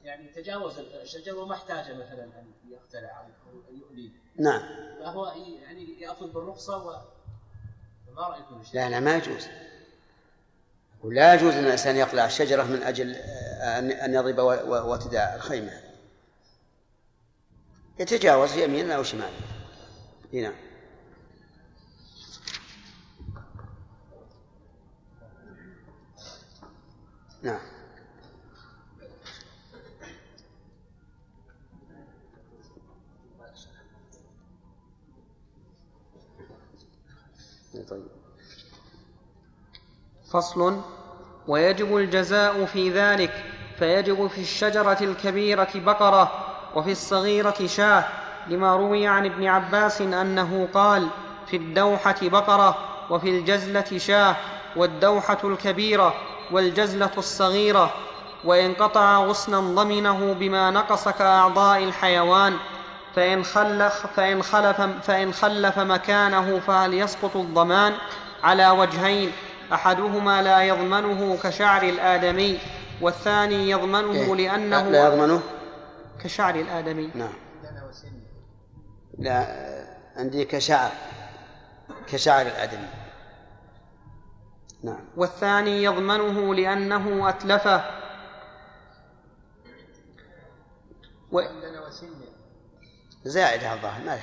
يعني تجاوز الشجر وما احتاج مثلا أن يقتلع أو يؤذيه نعم. فهو يعني يأخذ بالرخصة و فما رايكم؟ لا لا ما يجوز. ولا يجوز أن الإنسان يقلع الشجرة من أجل آه، أن يضرب و- و- وتداء الخيمة. يتجاوز يمينا أو شمالا نعم. نعم. طيب. فصل. ويجب الجزاء في ذلك فيجب في الشجرة الكبيرة بقرة وفي الصغيرة شاة لما روي عن ابن عباس أنه قال في الدوحة بقرة وفي الجزلة شاة والدوحة الكبيرة والجزلة الصغيرة وإن قطع غصنا ضمنه بما نقص كاعضاء الحيوان فإن خلف, فإن, خلف فإن خلف مكانه فهل يسقط الضمان على وجهين؟ أحدهما لا يضمنه كشعر الآدمي والثاني يضمنه إيه. لأنه لا يضمنه؟ كشعر الآدمي. نعم. لا عندي كشعر كشعر الآدمي. نعم. والثاني يضمنه لأنه أتلفه. و... لنا وسن زائد على الظاهر ما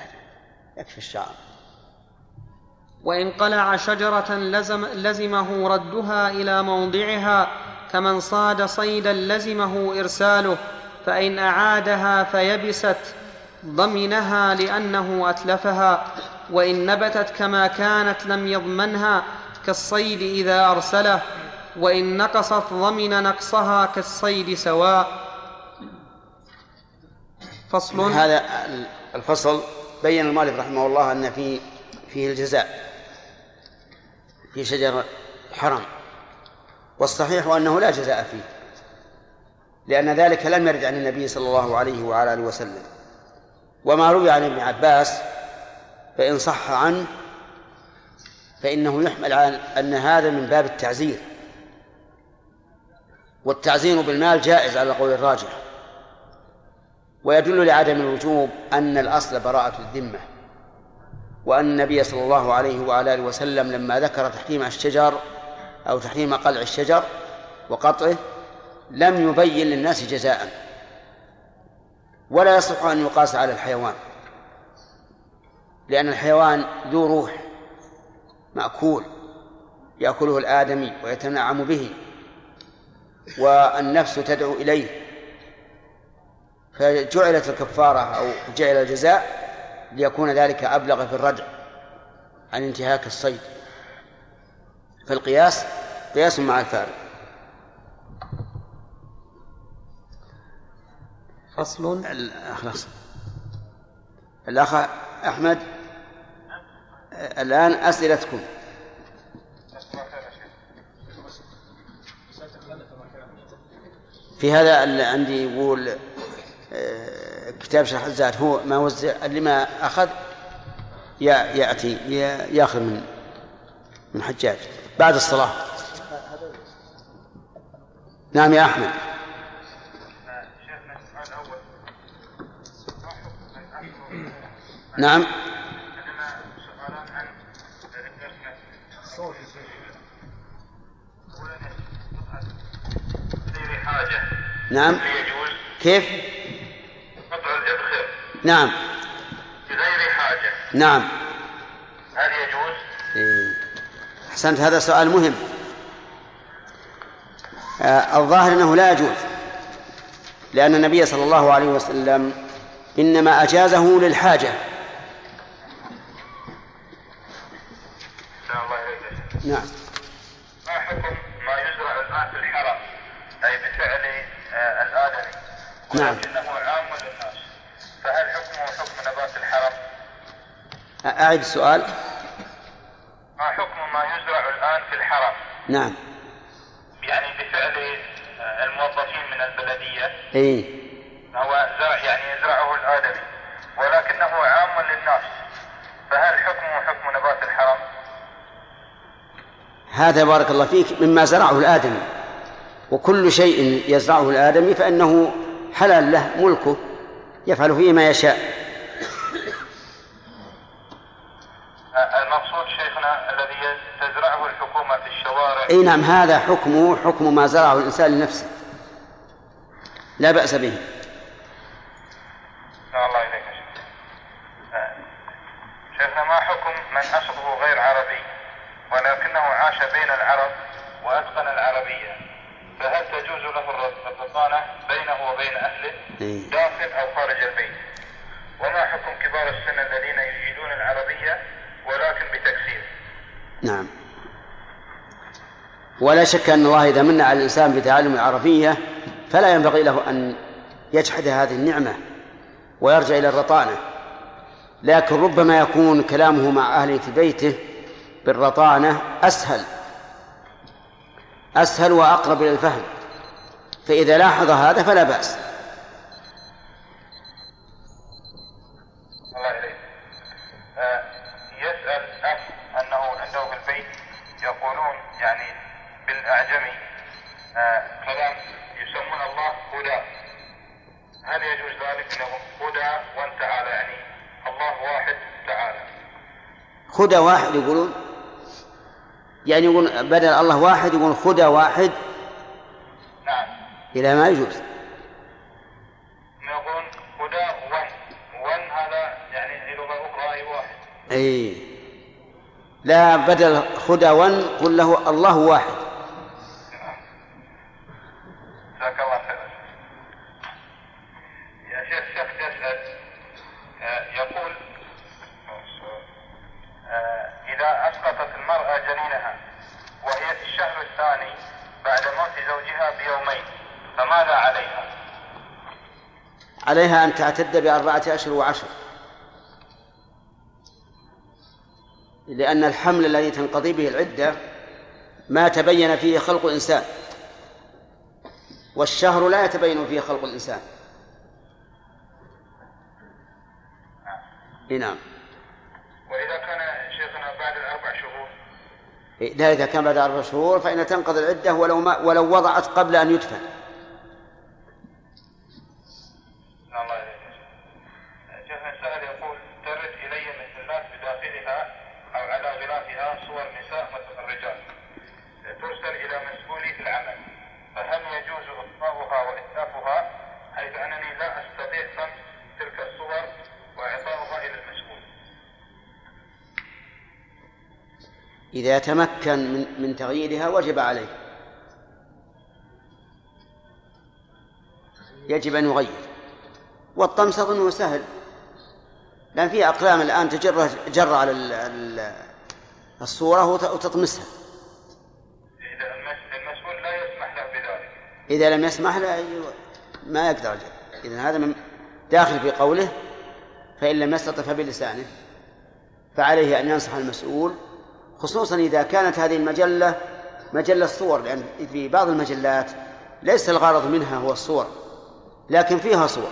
يكفي الشعر. وإن قلع شجرة لزم لزمه ردها إلى موضعها كمن صاد صيدا لزمه إرساله فإن أعادها فيبست ضمنها لأنه أتلفها وإن نبتت كما كانت لم يضمنها كالصيد إذا أرسله وإن نقصت ضمن نقصها كالصيد سواء. فصل. هذا الفصل بين المؤلف رحمه الله أن في فيه الجزاء في شجر الحرم والصحيح أنه لا جزاء فيه لأن ذلك لم يرد عن النبي صلى الله عليه وعلى آله وسلم. وما روي عن ابن عباس فإن صح عنه فإنه يحمل على أن هذا من باب التعزير والتعزير بالمال جائز على القول الراجح. ويدل لعدم الوجوب أن الأصل براءة الذمة وأن النبي صلى الله عليه وعلى آله وسلم لما ذكر تحريم الشجر أو تحريم قلع الشجر وقطعه لم يبين للناس جزاء ولا يصح أن يقاس على الحيوان لأن الحيوان ذو روح مأكول يأكله الآدمي ويتنعم به والنفس تدعو إليه. فجعلت الكفارة أو جعل الجزاء ليكون ذلك أبلغ في الردع عن انتهاك الصيد. فالقياس قياس مع الفارق فصل. خلاص. الأخ أحمد الآن أسئلتكم. في هذا اللي عندي يقول كتاب شرح الزاد هو ما وزع اللي ما أخذ يأتي يا- يأخذ من من حجاج. بعد الصلاة. نعم يا أحمد. نعم. عندنا سؤالان عن الدرس الصوت أولا غير حاجة نعم هل يجوز كيف قطع الإبخر نعم. بغير حاجة. نعم. هل يجوز؟ إيه. أحسنت هذا سؤال مهم. آه الظاهر أنه لا يجوز. لأن النبي صلى الله عليه وسلم إنما أجازه للحاجة. نعم. ما حكم ما يزرع الآن في الحرم؟ أي بفعل آه، الآدمي. نعم. ولكنه عام للناس أعد السؤال ما حكم ما يزرع الآن في الحرم؟ نعم. يعني بفعل الموظفين من البلدية. إيه هو زرع يعني يزرعه الآدمي. ولكنه عام للناس. فهل حكمه حكم نبات الحرم؟ هذا بارك الله فيك مما زرعه الآدمي. وكل شيء يزرعه الآدمي فإنه حلال له ملكه يفعل فيه ما يشاء. المقصود شيخنا الذي تزرعه الحكومة في الشوارع. أي نعم هذا حكمه حكم ما زرعه الإنسان لنفسه. لا بأس به. أحسن الله إليك شيخنا ما حكم من أصله غير عربي؟ ولكنه عاش بين العرب وأتقن العربية. فهل تجوز له الر- الرضانة بينه وبين أهله إيه. داخل أو خارج البيت؟ وما حكم كبار السن الذين يجيدون العربية ولكن بتكسير نعم. ولا شك أن الله إذا من على الإنسان بتعلم العربيه فلا ينبغي له أن يجحد هذه النعمة ويرجع إلى الرطانة. لكن ربما يكون كلامه مع اهله في بيته بالرطانة أسهل. أسهل وأقرب إلى الفهم. فإذا لاحظ هذا فلا بأس الله إليك آه، يسأل أخ أنه عنده في البيت يقولون يعني بالأعجمي آه، كلام يسمون الله هدى هل يجوز ذلك لهم هدى وانت على يعني الله واحد تعالى خدى واحد يقولون يعني يقول بدل الله واحد يقول خدى واحد. نعم. إلى ما يجوز. يقولون هدى ون ون هذا يعني لغة أخرى أي واحد. أي لا بدل خدى ون قل له الله واحد جزاك الله خيرا يا شيخ شخص يسأل آه، يقول آه، إذا أسقطت المرأة جنينها وهي في الشهر الثاني بعد موت زوجها بيومين فماذا عليها؟ عليها أن تعتد بأربعة أشهر وعشر. لأن الحمل الذي تنقضي به العدة ما تبين فيه خلق الإنسان والشهر لا يتبين فيه خلق الإنسان. إي نعم. وإذا كان شيخنا بعد الأربع شهور؟ إيه، لا إذا كان بعد أربع شهور فإن تنقضي العدة ولو ما ولو وضعت قبل أن يدفن. إذا تمكن من من تغييرها وجب عليه. يجب أن يغير. والطمس أظنه سهل. لأن في أقلام الآن تجر جر على ال- ال- الصورة وت- وتطمسها. المسؤول لا يسمح له بذلك. إذا لم يسمح له ما يقدر إذا هذا من داخل في قوله فإن لم يستطع فبلسانه فعليه أن ينصح المسؤول خصوصا إذا كانت هذه المجلة مجلة صور لأن في بعض المجلات ليس الغرض منها هو الصور لكن فيها صور.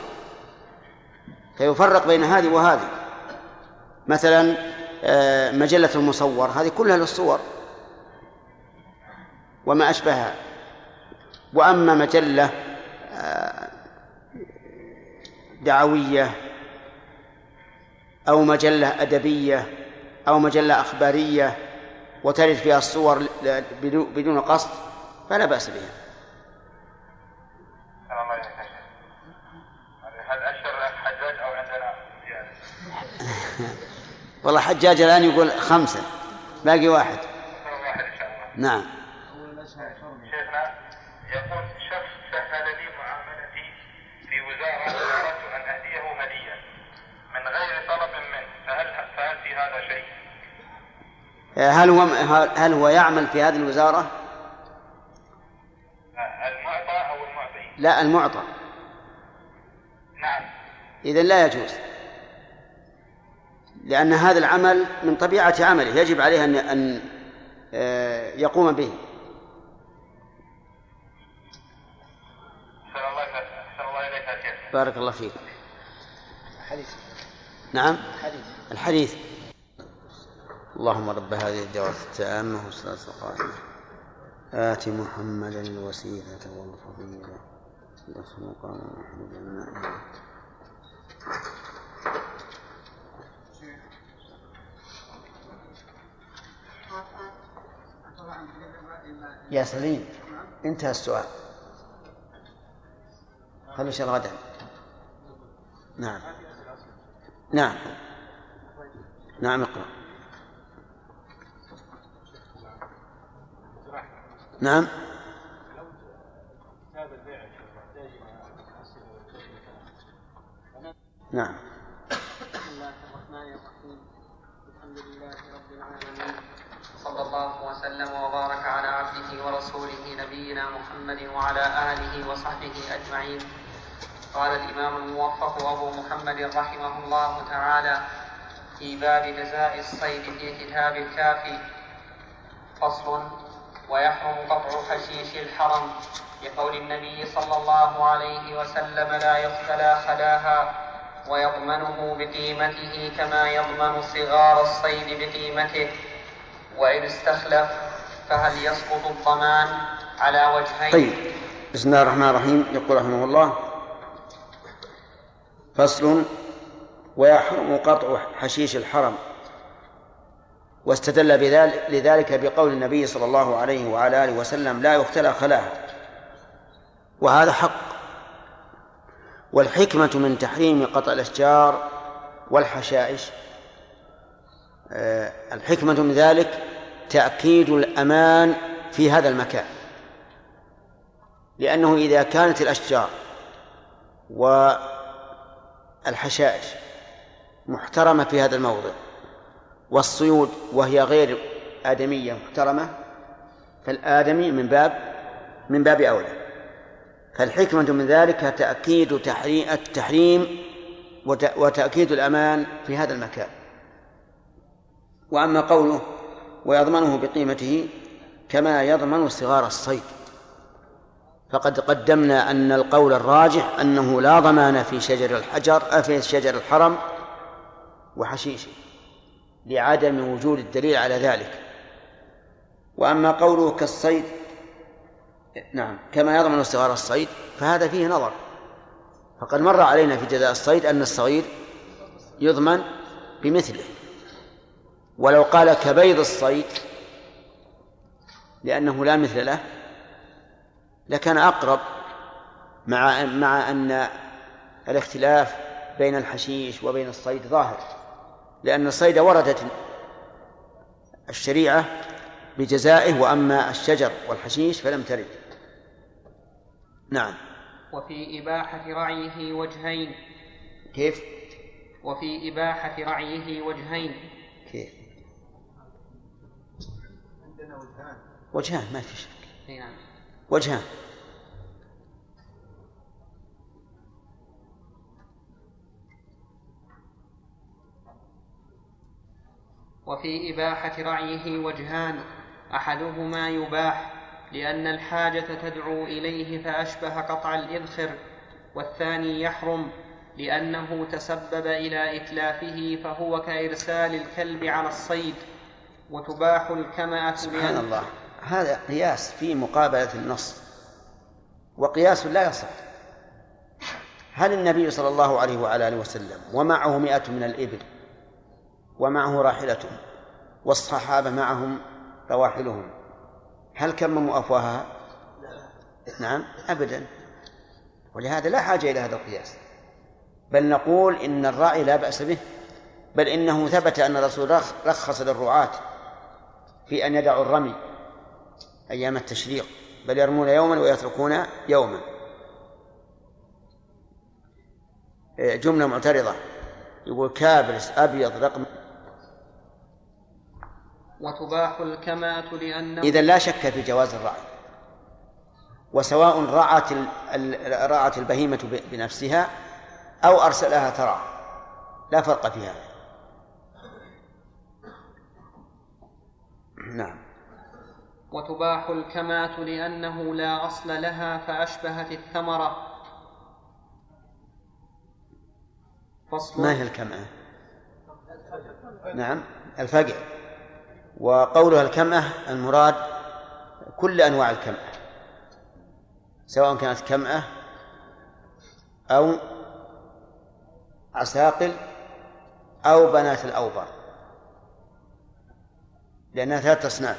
فيفرق بين هذه وهذه. مثلا آه، مجلة المصور هذه كلها للصور. وما أشبهها. وأما مجلة آه، دعوية أو مجلة أدبية أو مجلة أخبارية وترد فيها الصور بدون- قصد فلا بأس بها؟ والله حجاج الآن يقول خمسة باقي واحد. نعم. هل هو هل هو يعمل في هذه الوزارة؟ المعطى أو المعطي؟ لا المعطى. نعم. إذا لا يجوز. لأن هذا العمل من طبيعة عمله يجب عليه أن أن آه، يقوم به. أحسن الله أحسن الله إليك يا شيخ بارك الله فيك. حديث. نعم. حديث. الحديث. اللهم رب هذه الدعوة التامة والصلاة القائمة. آت محمدا الوسيلة والفضيلة. وبعث مقام المائدة يا سليم انتهى السؤال. شاء الله غدا نعم. نعم. نعم اقرأ. نعم. نعم. بسم الله الرحمن الرحيم الحمد لله رب العالمين صلى الله وسلم وبارك على عبده ورسوله نبينا محمد وعلى آله وصحبه أجمعين. قال الإمام الموفق أبو محمد رحمه الله تعالى في باب جزاء الصيد في كتاب الكافي. فصل ويحرم قطع حشيش الحرم لقول النبي صلى الله عليه وسلم لا يختلى خلاها ويضمنه بقيمته كما يضمن صغار الصيد بقيمته. وإن استخلف فهل يسقط الضمان على وجهين؟ طيب بسم الله الرحمن الرحيم. يقول رحمه الله فصل ويحرم قطع حشيش الحرم. واستدل بذلك لذلك بقول النبي صلى الله عليه وعلى آله وسلم لا يختلى خلاها وهذا حق. والحكمة من تحريم قطع الأشجار والحشائش آه، الحكمة من ذلك تأكيد الأمان في هذا المكان. لأنه إذا كانت الأشجار والحشائش محترمة في هذا الموضع والصيود وهي غير آدمية محترمة فالآدمي من باب من باب أولى. فالحكمة من ذلك تأكيد التحريم وتأكيد الأمان في هذا المكان. وأما قوله ويضمنه بقيمته كما يضمن صغار الصيد. فقد قدمنا أن القول الراجح أنه لا ضمان في شجر الحجر في شجر الحرم وحشيشه لعدم وجود الدليل على ذلك. وأما قوله كالصيد نعم كما يضمن صغار الصيد فهذا فيه نظر. فقد مر علينا في جزاء الصيد أن الصغير يضمن بمثله. ولو قال كبيض الصيد لأنه لا مثل له لكان أقرب مع مع أن الاختلاف بين الحشيش وبين الصيد ظاهر. لأن الصيد وردت الشريعة بجزائه وأما الشجر والحشيش فلم ترد. نعم. وفي إباحة رعيه وجهين. كيف؟ وفي إباحة رعيه وجهين. كيف؟ عندنا وجهان وجهان ما في شك. نعم. وجهان. وفي إباحة رعيه وجهان أحدهما يباح لأن الحاجة تدعو إليه فأشبه قطع الإذخر والثاني يحرم لأنه تسبب إلى إتلافه فهو كإرسال الكلب على الصيد وتباح الكمأة سبحان الله. هذا قياس في مقابلة النص وقياس لا يصح. هل النبي صلى الله عليه وعلى آله وسلم ومعه مئة من الإبل ومعه راحلته والصحابة معهم رواحلهم. هل كمموا أفواهها؟ نعم أبدا. ولهذا لا حاجة إلى هذا القياس. بل نقول إن الراعي لا بأس به بل إنه ثبت أن الرسول رخص للرعاة في أن يدعوا الرمي أيام التشريق بل يرمون يوما ويتركون يوما. جملة معترضة. يقول كابرس أبيض رقم وتباح الكمات لأنه إذا لا شك في جواز الرعي وسواء رعت رعت البهيمة بنفسها أو أرسلها ترعى لا فرق في هذا. نعم. وتباح الكمات لأنه لا أصل لها فأشبهت الثمرة. فصل ما هي الكمات؟ نعم الفقع وقولها الكمأة المراد كل أنواع الكمأة سواء كانت كمأة أو عساقل أو بنات الأوبر لأنها ثلاثة أصناف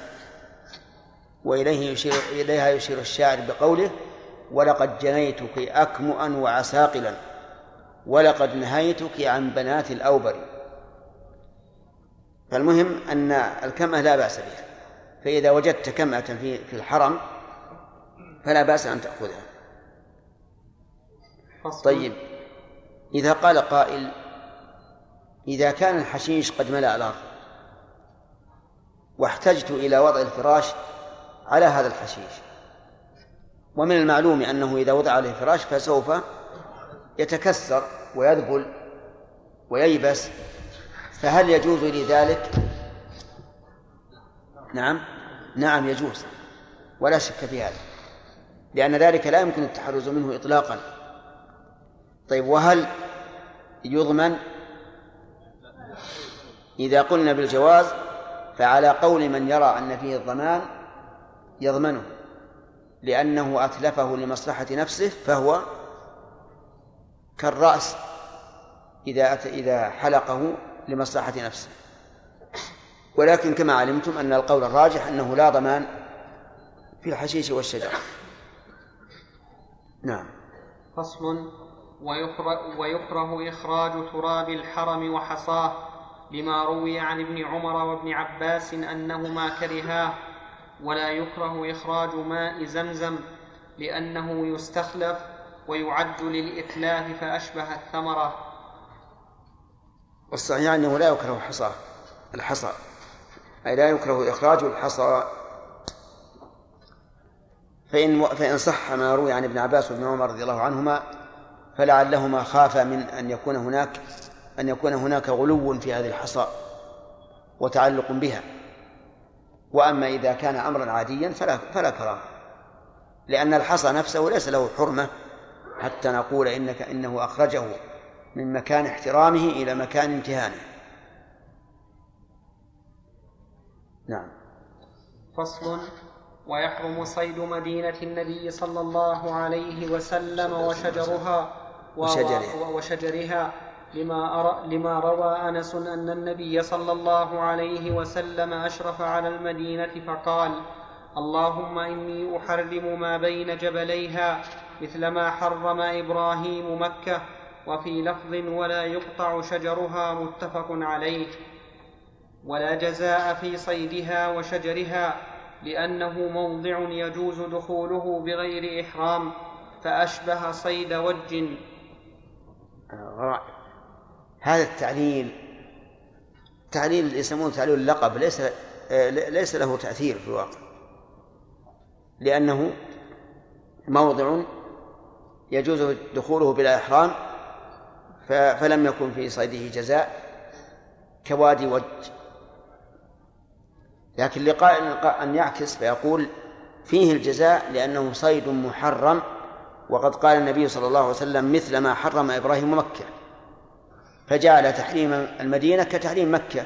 وإليه يشير إليها يشير الشاعر بقوله ولقد جنيتك أكمؤا وعساقلا ولقد نهيتك عن بنات الأوبر فالمهم أن الكمأة لا بأس بها فإذا وجدت كمأة في في الحرم فلا بأس أن تأخذها. طيب إذا قال قائل إذا كان الحشيش قد ملأ الأرض واحتجت إلى وضع الفراش على هذا الحشيش ومن المعلوم أنه إذا وضع عليه فراش فسوف يتكسر ويذبل وييبس فهل يجوز لي ذلك؟ نعم. نعم يجوز. ولا شك في هذا. لأن ذلك لا يمكن التحرز منه إطلاقا. طيب وهل يضمن؟ إذا قلنا بالجواز فعلى قول من يرى أن فيه الضمان يضمنه. لأنه أتلفه لمصلحة نفسه فهو كالرأس. إذا. إذا حلقه لمصلحة نفسه. ولكن كما علمتم أن القول الراجح أنه لا ضمان في الحشيش والشجر. نعم. فصل. ويكره, ويكره إخراج تراب الحرم وحصاه لما روي عن ابن عمر وابن عباس أنهما كرهاه. ولا يكره إخراج ماء زمزم لأنه يستخلف ويعد للإتلاف فأشبه الثمرة. والصحيح أنه لا يكره حصى الحصى أي لا يكره إخراج الحصى. فإن فإن صح ما روي عن ابن عباس وابن عمر رضي الله عنهما فلعلهما خافا من أن يكون هناك أن يكون هناك غلو في هذه الحصى وتعلق بها. وأما إذا كان أمرا عاديا فلا فلا كراهة لأن الحصى نفسه ليس له حرمة. حتى نقول إنك إنه أخرجه. من مكان احترامه إلى مكان امتهانه. نعم. فصل ويحرم صيد مدينة النبي صلى الله عليه وسلم وشجرها وشجرها. وشجرها. لما, لما روى أنس أن النبي صلى الله عليه وسلم أشرف على المدينة فقال اللهم إني أحرم ما بين جبليها مثل ما حرم إبراهيم مكة. وفي لفظ ولا يقطع شجرها متفق عليه ولا جزاء في صيدها وشجرها لأنه موضع يجوز دخوله بغير إحرام فأشبه صيد وج. رائع هذا التعليل تعليل يسمونه تعليل اللقب ليس ليس له تأثير في الواقع لأنه موضع يجوز دخوله بلا إحرام فلم يكن في صيده جزاء كوادي وج. لكن لقائل أن يعكس فيقول فيه الجزاء لأنه صيد محرم وقد قال النبي صلى الله عليه وسلم مثل ما حرم إبراهيم مكة. فجعل تحريم المدينة كتحريم مكة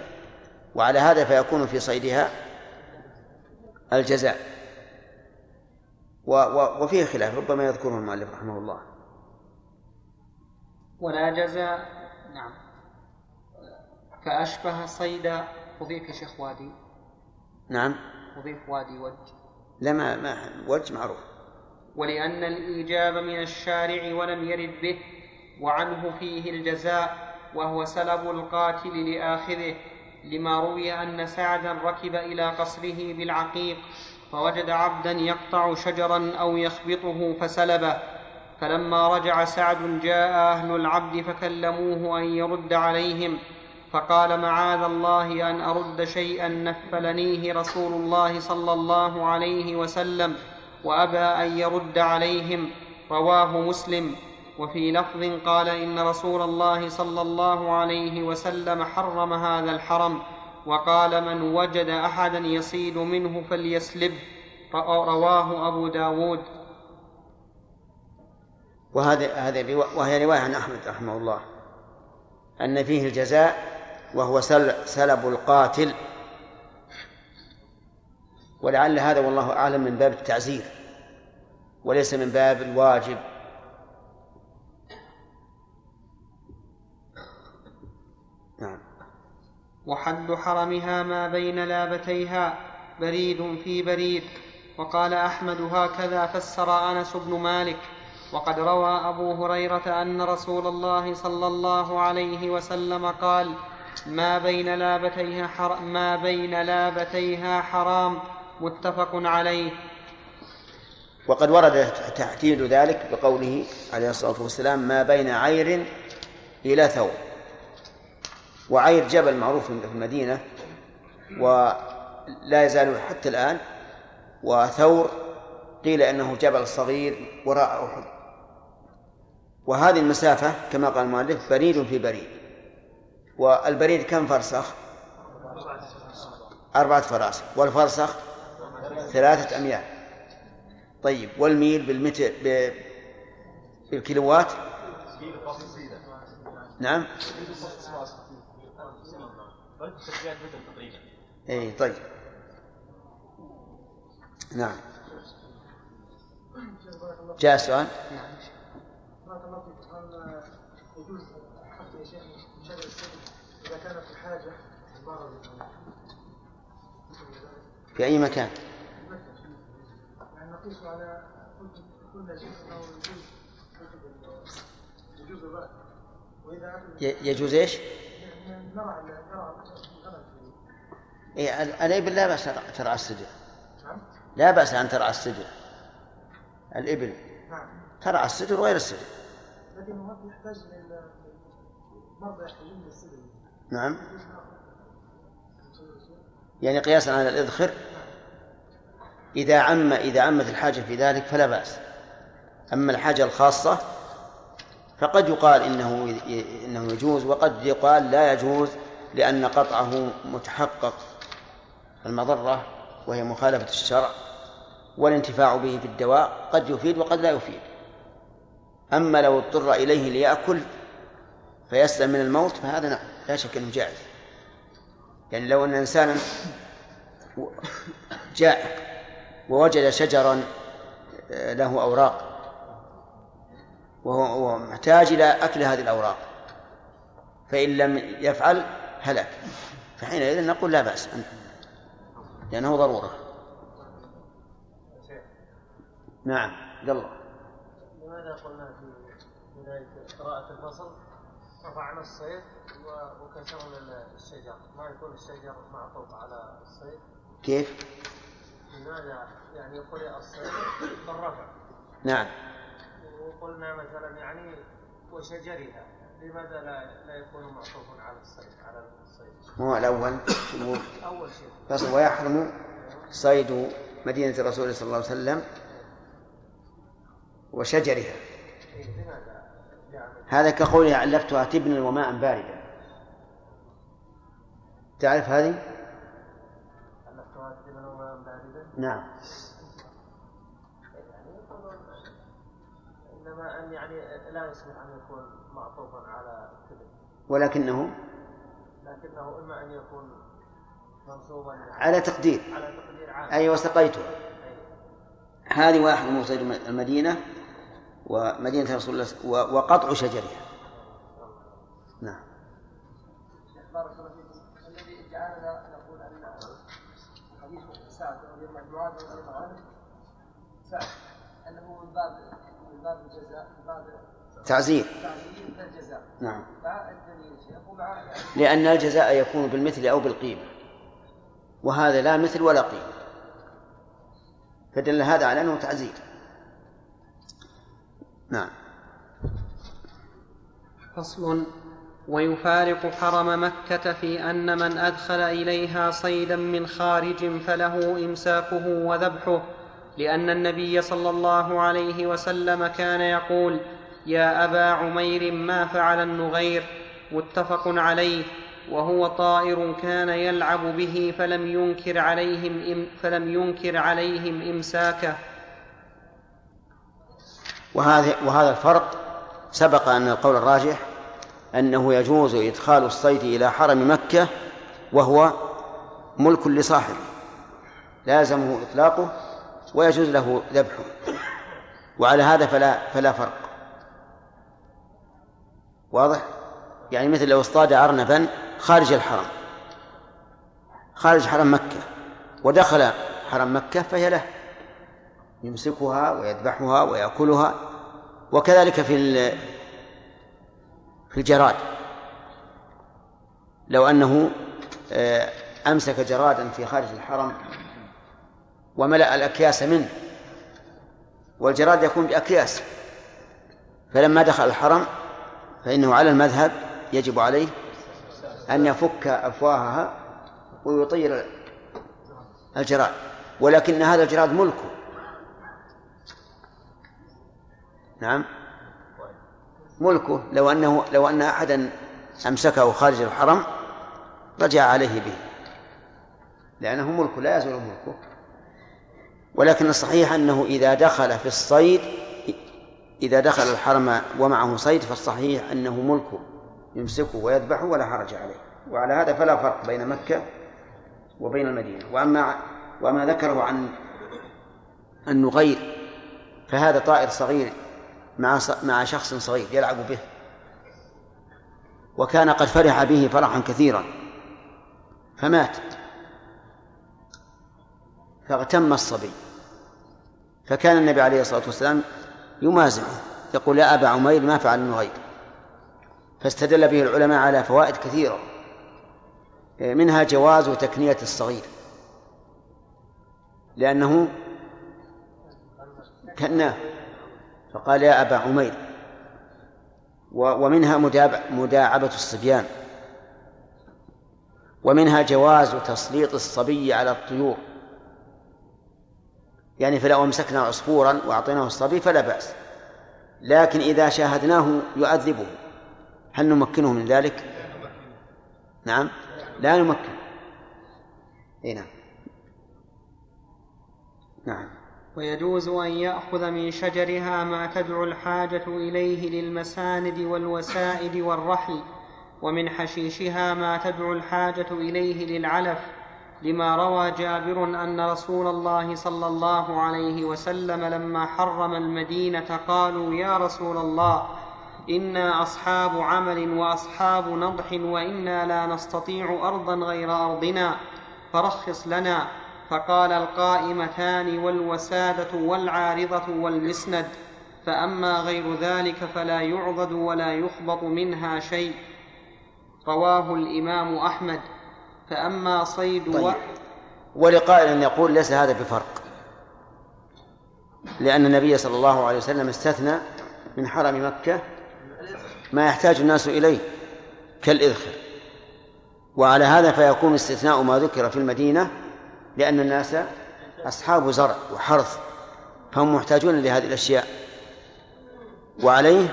وعلى هذا فيكون في صيدها الجزاء. وفيه خلاف ربما يذكره المؤلف رحمه الله. ولا جزاء نعم. فأشبه صيد أضيف شيخ وادي. نعم. أضيف وادي وج لا ما, ما وج معروف. ولأن الإيجاب من الشارع ولم يرد به وعنه فيه الجزاء وهو سلب القاتل لآخذه. لما روي أن سعدا ركب إلى قصره بالعقيق فوجد عبدا يقطع شجرا أو يخبطه فسلبه. فلما رجع سعد جاء أهل العبد فكلموه أن يرد عليهم فقال معاذ الله أن أرد شيئا نفلنيه رسول الله صلى الله عليه وسلم وأبى أن يرد عليهم رواه مسلم. وفي لفظ قال إن رسول الله صلى الله عليه وسلم حرم هذا الحرم وقال من وجد أحدا يصيد منه فليسلبه رواه أبو داود. وهذا هذا وهي رواية عن أحمد رحمه الله. أن فيه الجزاء وهو سلب القاتل. ولعل هذا والله أعلم من باب التعزير. وليس من باب الواجب. نعم. وحد حرمها ما بين لابتيها بريد في بريد. وقال أحمد هكذا فسر أنس بن مالك. وقد روى أبو هريرة أن رسول الله صلى الله عليه وسلم قال ما بين لابتيها حر... ما بين لابتيها حرام. متفق عليه. وقد ورد تحديد ذلك بقوله عليه الصلاة والسلام ما بين عير إلى ثور وعير جبل معروف في المدينة ولا يزال حتى الآن وثور قيل إنه جبل صغير وراء أحد. وهذه المسافة كما قال المؤلف بريد في بريد. والبريد كم فرسخ؟ أربعة فراسخ والفرسخ ثلاثة أميال. طيب والميل بالمتر بالكيلوات؟ نعم. اي طيب. نعم. جاء سؤال؟ نعم. هل يجوز شيء من شجر السجن إذا كانت الحاجة في أي مكان؟ يعني نقيس على يجوز يجوز الرأي. وإذا يجوز إيش؟ نرى نرى إيه الإبل لا بأس ترعى السجن لا بأس أن ترعى السجن الإبل. ترعى السجن وغير السجن لكن المرضى يحتاج المرضى يحتاجون للسجن نعم. يعني قياسا على الإذخر إذا عم إذا عمت الحاجة في ذلك فلا بأس. أما الحاجة الخاصة فقد يقال إنه إنه يجوز وقد يقال لا يجوز لأن قطعه متحقق. المضرة وهي مخالفة الشرع والانتفاع به في الدواء قد يفيد وقد لا يفيد. أما لو اضطر إليه ليأكل فيسلم من الموت فهذا نعم لا شك أنه جائز. يعني لو أن إنسانا جاء ووجد شجرا له أوراق وهو محتاج إلى أكل هذه الأوراق فإن لم يفعل هلك. فحينئذ نقول لا بأس لأنه ضرورة. نعم يلا. لماذا قلنا في بداية قراءة الفصل؟ رفعنا الصيد وكسرنا الشجر. ما يكون الشجر معطوف على الصيد؟ كيف؟ لماذا؟ يعني قرئ الصيد بالرفع. نعم. وقلنا مثلا يعني وشجرها. لماذا لا لا يكون معطوفا على الصيد على الصيد؟ هو الأول أول شيء. ويحرم صيد مدينة الرسول صلى الله عليه وسلم وشجرها. هذا علفتها تبنا وماء باردا. تعرف هذه؟ علفتها تبنا وماء باردا نعم. انما ان يعني لا ان يكون معطوفا على ولكنه لكنه اما ان يكون منصوبا على تقدير. على تقدير عام أي وسقيتها هذه واحد من صيد المدينة. ومدينة رسول الله وقطع شجرها نعم بارك الله فيكم الذي جعلنا نقول ان حديث سعد انه من باب من باب الجزاء من باب تعزير. الجزاء نعم. لأن الجزاء يكون بالمثل أو بالقيمة. وهذا لا مثل ولا قيمة. فدل هذا على أنه تعزير. نعم. فصل. ويفارق حرم مكة في أن من أدخل إليها صيدا من خارج فله إمساكه وذبحه لأن النبي صلى الله عليه وسلم كان يقول يا أبا عمير ما فعل النغير؟ متفق عليه. وهو طائر كان يلعب به فلم ينكر عليهم فلم ينكر عليهم إمساكه. وهذا وهذا الفرق سبق أن القول الراجح أنه يجوز إدخال الصيد إلى حرم مكة وهو ملك لصاحبه لازمه إطلاقه ويجوز له ذبحه وعلى هذا فلا فلا فرق واضح؟ يعني مثل لو اصطاد أرنبا خارج الحرم خارج حرم مكة ودخل حرم مكة فهي له يمسكها ويذبحها ويأكلها وكذلك في في الجراد. لو أنه آه، أمسك جرادا في خارج الحرم وملأ الأكياس منه والجراد يكون بأكياس فلما دخل الحرم فإنه على المذهب يجب عليه أن يفك أفواهها ويطير الجراد ولكن هذا الجراد ملكه. نعم. ملكه لو أنه لو أن أحدا أمسكه خارج الحرم رجع عليه به. لأنه ملكه لا يزول ملكه. ولكن الصحيح أنه إذا دخل في الصيد إذا دخل الحرم ومعه صيد فالصحيح أنه ملكه يمسكه ويذبحه ولا حرج عليه. وعلى هذا فلا فرق بين مكة وبين المدينة. وأما وما ذكره عن النغير فهذا طائر صغير مع مع شخص صغير يلعب به. وكان قد فرح به فرحا كثيرا. فمات. فاغتم الصبي. فكان النبي عليه الصلاة والسلام يمازحه يقول يا أبا عمير ما فعل النغير فاستدل به العلماء على فوائد كثيرة. منها جواز تكنية الصغير. لأنه كناه. فقال يا أبا عمير ومنها مداعبة الصبيان ومنها جواز تسليط الصبي على الطيور. يعني فلو أمسكنا عصفورا وأعطيناه الصبي فلا بأس لكن إذا شاهدناه يؤذبه. هل نمكنه من ذلك؟ نعم لا نمكن. اي نعم. نعم. ويجوز أن يأخذ من شجرها ما تدعو الحاجة إليه للمساند والوسائد والرحل ومن حشيشها ما تدعو الحاجة إليه للعلف لما روى جابر أن رسول الله صلى الله عليه وسلم لما حرم المدينة قالوا يا رسول الله إنا أصحاب عمل وأصحاب نضح وإنا لا نستطيع أرضا غير أرضنا فرخص لنا فقال القائمتان والوسادة والعارضة والمسند فأما غير ذلك فلا يعضد ولا يخبط منها شيء. رواه الإمام أحمد. فأما صيد طيب. و... ولقائل يقول ليس هذا بفرق. لأن النبي صلى الله عليه وسلم استثنى من حرم مكة ما يحتاج الناس إليه كالإذخر. وعلى هذا فيكون استثناء ما ذكر في المدينة لأن الناس أصحاب زرع وحرث فهم محتاجون لهذه الأشياء. وعليه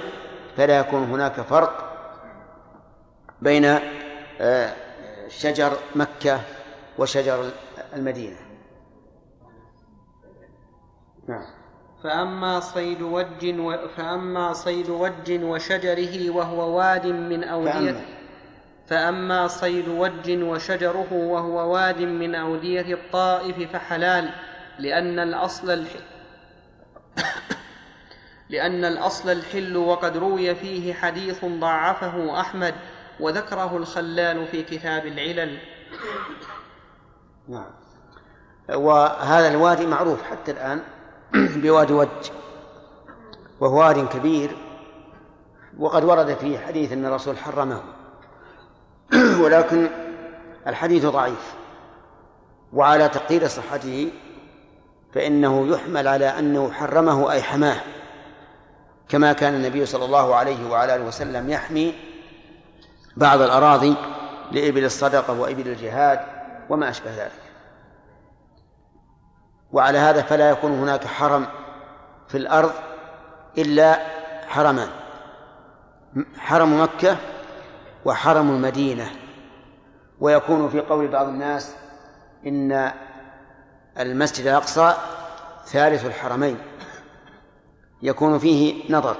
فلا يكون هناك فرق بين آه، شجر مكة وشجر المدينة. نعم. فأما صيد وج و... فأما صيد وج وشجره وهو واد من أودية. فأما صيد وج وشجره وهو واد من أودية الطائف فحلال لأن الأصل الح... لأن الأصل الحل وقد روي فيه حديث ضعفه أحمد وذكره الخلال في كتاب العلل. نعم. وهذا الوادي معروف حتى الآن [CLEARS THROAT] بوادي وج وهو واد كبير وقد ورد فيه حديث أن الرسول حرمه. [CLEARS THROAT] ولكن الحديث ضعيف. وعلى تقدير صحته فإنه يحمل على أنه حرمه أي حماه كما كان النبي صلى الله عليه وعلى آله وسلم يحمي بعض الأراضي لإبل الصدقة وإبل الجهاد وما أشبه ذلك. وعلى هذا فلا يكون هناك حرم في الأرض إلا حرمان. حرم مكة وحرم المدينة. ويكون في قول بعض الناس إن المسجد الأقصى ثالث الحرمين. يكون فيه نظر.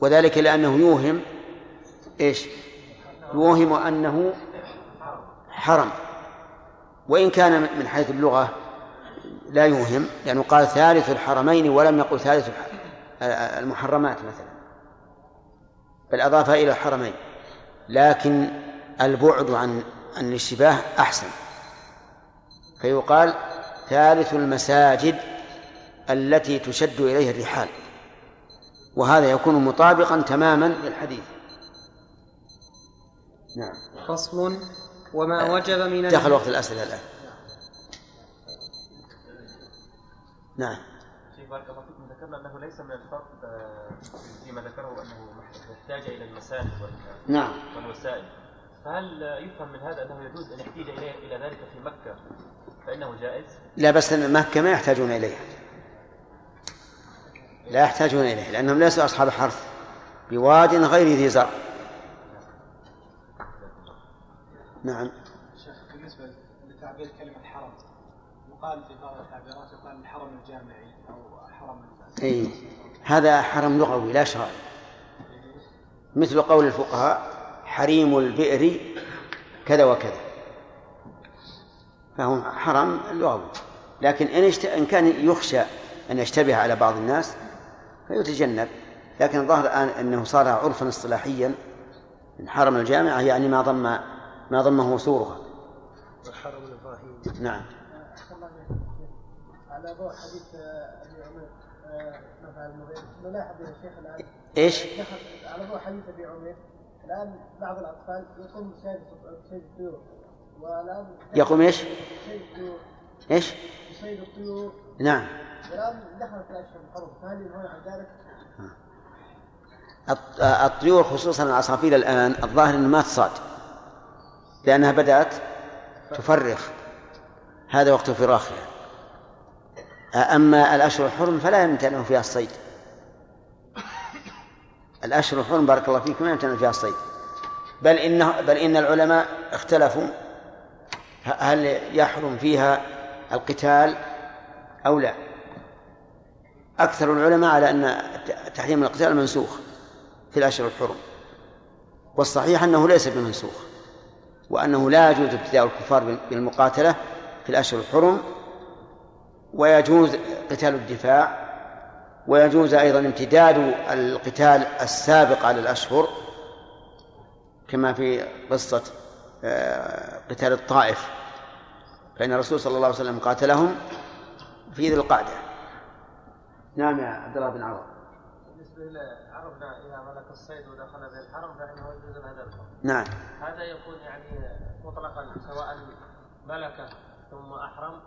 وذلك لأنه يوهم إيش؟ يوهم أنه حرم. وإن كان من حيث اللغة لا يوهم لأنه قال ثالث الحرمين ولم يقل ثالث المحرمات مثلا. بل أضاف إلى الحرمين لكن البعد عن عن الاشتباه أحسن. فيقال ثالث المساجد التي تشد إليها الرحال وهذا يكون مطابقا تماما للحديث. نعم. فصل. وما وجب من دخل وقت الأسئلة الآن. نعم. شيخ بارك الله فيكم ذكرنا أنه ليس من الفرق آه، فيما ذكره أنه يحتاج إلى المساجد وال- نعم. والوسائل. فهل يفهم من هذا أنه يجوز أن يحتاج إلى إلى ذلك في مكة فإنه جائز؟ لا بس أن مكة ما يحتاجون إليها. لا يحتاجون إليه لأنهم ليسوا أصحاب حرث بواد غير ذي زرع. نعم. شيخ بالنسبة لتعبير كلمة حرم يقال في بعض التعبيرات يقال الحرم الجامعي أو حرم أي هذا حرم لغوي لا شرعي مثل قول الفقهاء حريم البئر كذا وكذا. فهو حرم لغوي لكن إن, اشت... إن كان يخشى أن يشتبه على بعض الناس فيتجنب لكن الظاهر الآن أنه صار عرفا اصطلاحيا من حرم الجامعة يعني ما ضم ما ضمه سورها الحرم الإبراهيمي. نعم. على ضوء حديث آه، أبي عمير آه، نفع المغير نلاحظ يا شيخ الآن؟ دخل- على ضوء حديث أبي عمير. الآن بعض الأطفال يقوم بصيد الطيور. والآن يقوم إيش؟ بصيد الطيور. إيش؟ بصيد الطيور. نعم. والآن دخلت الاشهر الحرم فهل ينهون عن ذلك؟ الط- الطيور خصوصا العصافير الآن الظاهر أنه ما تصاد. لأنها بدأت تفرخ. هذا وقت فراخها أما الأشهر الحرم فلا يمتنع فيها الصيد. الأشهر الحرم بارك الله فيكم لا يمتنع فيها الصيد. بل إنه بل إن العلماء اختلفوا. هل يحرم فيها القتال أو لا؟ أكثر العلماء على أن تحريم القتال منسوخ في الأشهر الحرم. والصحيح أنه ليس بمنسوخ وأنه لا يجوز ابتداء الكفار بال- بالمقاتلة في الأشهر الحرم ويجوز قتال الدفاع ويجوز أيضا امتداد القتال السابق على الأشهر كما في قصة آه، قتال الطائف فإن الرسول صلى الله عليه وسلم قاتلهم في ذي القعدة. نعم يا عبد الله بن عوض. بالنسبة إلى عرفنا إذا ملك الصيد ودخل به الحرم فإنه يجوز هذا الحكم نعم. هذا يكون يعني مطلقا سواء ملك ثم أحرم.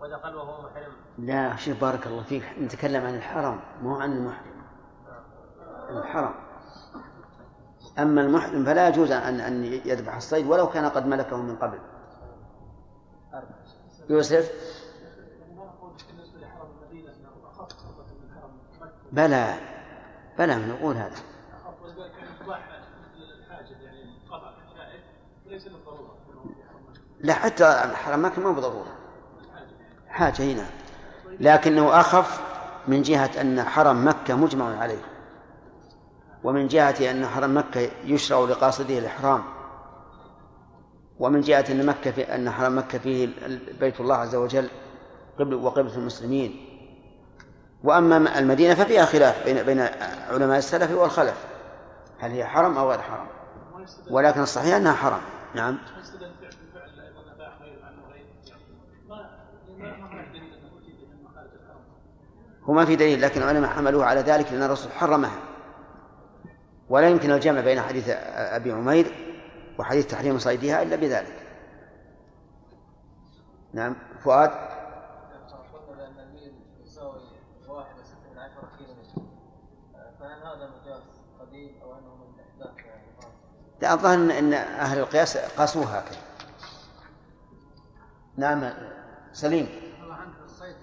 ودخل وهو محرم. لا شوف بارك الله فيك نتكلم عن الحرم مو عن المحرم. الحرم أما المحرم فلا يجوز أن أن يذبح الصيد ولو كان قد ملكه من قبل. يوسف؟ بلى بلى نقول هذا. لا حتى الحرم ما كان مو بضرورة حاجة هنا. لكنه أخف من جهة أن حرم مكة مجمع عليه ومن جهة أن حرم مكة يشرع لقاصده الإحرام ومن جهة أن مكة في أن حرم مكة فيه بيت الله عز وجل قبل وقبلة المسلمين. وأما المدينة ففيها خلاف بين بين علماء السلف والخلف هل هي حرم أو غير حرم؟ ولكن الصحيح أنها حرم. نعم. هو ما في دليل لكن العلماء حملوه على ذلك لأن الرسول حرمها. ولا يمكن الجمع بين حديث أبي عمير وحديث تحريم صيدها إلا بذلك. نعم فؤاد؟ لا الظاهر أن أهل القياس قاسوها هكذا. نعم سليم. الله عنك الصيد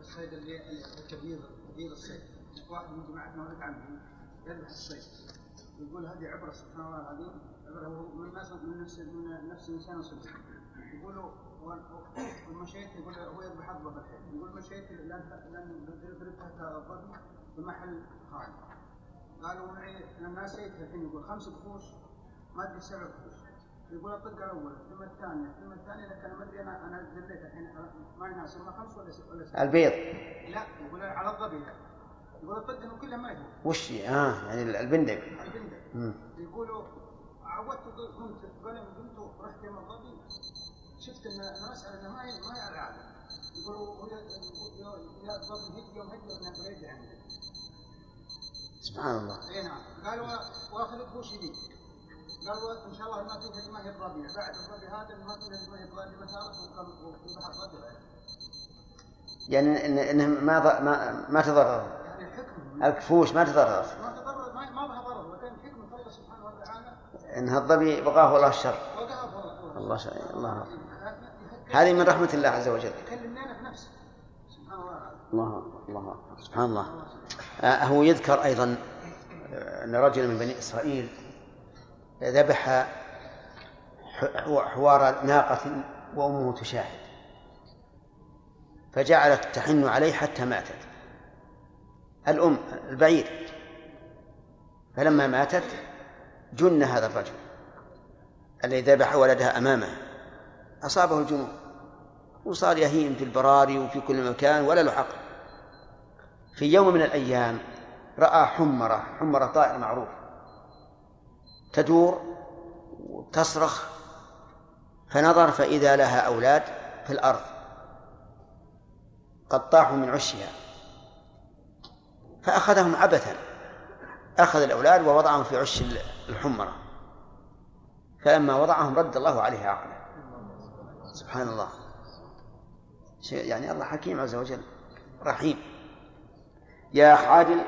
الصيد اللي الكبير كبير الصيد. واحد من جماعتنا ولد عمي يذبح الصيد. يقول هذه عبرة سبحان الله العظيم. عبرة من نفس من نفس من نفس الإنسان وصدق. يقول والمشيت يقول هو يذبح الضبع الحين يقول مشيت لن لن ضربتها الضبع بمحل خالي قالوا معي الناس الحين يقول خمس قفوش ما أدري سبع قفوش يقول الطقه الاولى ثم الثانية ثم الثانية لكن ما ادري أنا أنا دليت الحين ما يناسب خمس ولا ست ولا ست. البيض. لا يقول على الضبي يقول الطقه انه كلها ما يدري وش آه يعني البندق. البندق. يقولوا عودت قمت قال قمت رحت يوم الضبي شفت إن المساله انه ما هي ما هي على العاده يقولوا يا الضبي هدي يوم هدي انه بريد عنده سبحان الله. اي نعم. قالوا واخذ قفوش جديد قالوا إن شاء الله ما فيه ما هي الربيع بعد الربيع هذا ما فيه ما هي الربيع مسارة ويذبح الربيع يعني إنه ما ما ما تضرر. يعني الكفوش ما تضرر. ما تضرر ما ما بها ضرر. لكن حكمه الله سبحانه وتعالى. إن الظبي بقاه الله الشر. الله شر. الله هذه من رحمة الله عز وجل. في الله الله سبحان الله. آه، هو يذكر أيضا آه، أن رجلا من بني إسرائيل ذبح حوار ناقة وأمه تشاهد. فجعلت تحن عليه حتى ماتت. الأم البعير. فلما ماتت جن هذا الرجل الذي ذبح ولدها أمامه. أصابه الجنون. وصار يهيم في البراري وفي كل مكان ولا له عقل. في يوم من الأيام رأى حمرة حمرة طائر معروف. تدور وتصرخ فنظر فإذا لها أولاد في الأرض قد طاحوا من عشها فأخذهم عبثا أخذ الأولاد ووضعهم في عش الحمرة فلما وضعهم رد الله عليه عقله. سبحان الله. يعني الله حكيم عز وجل رحيم. يا عادل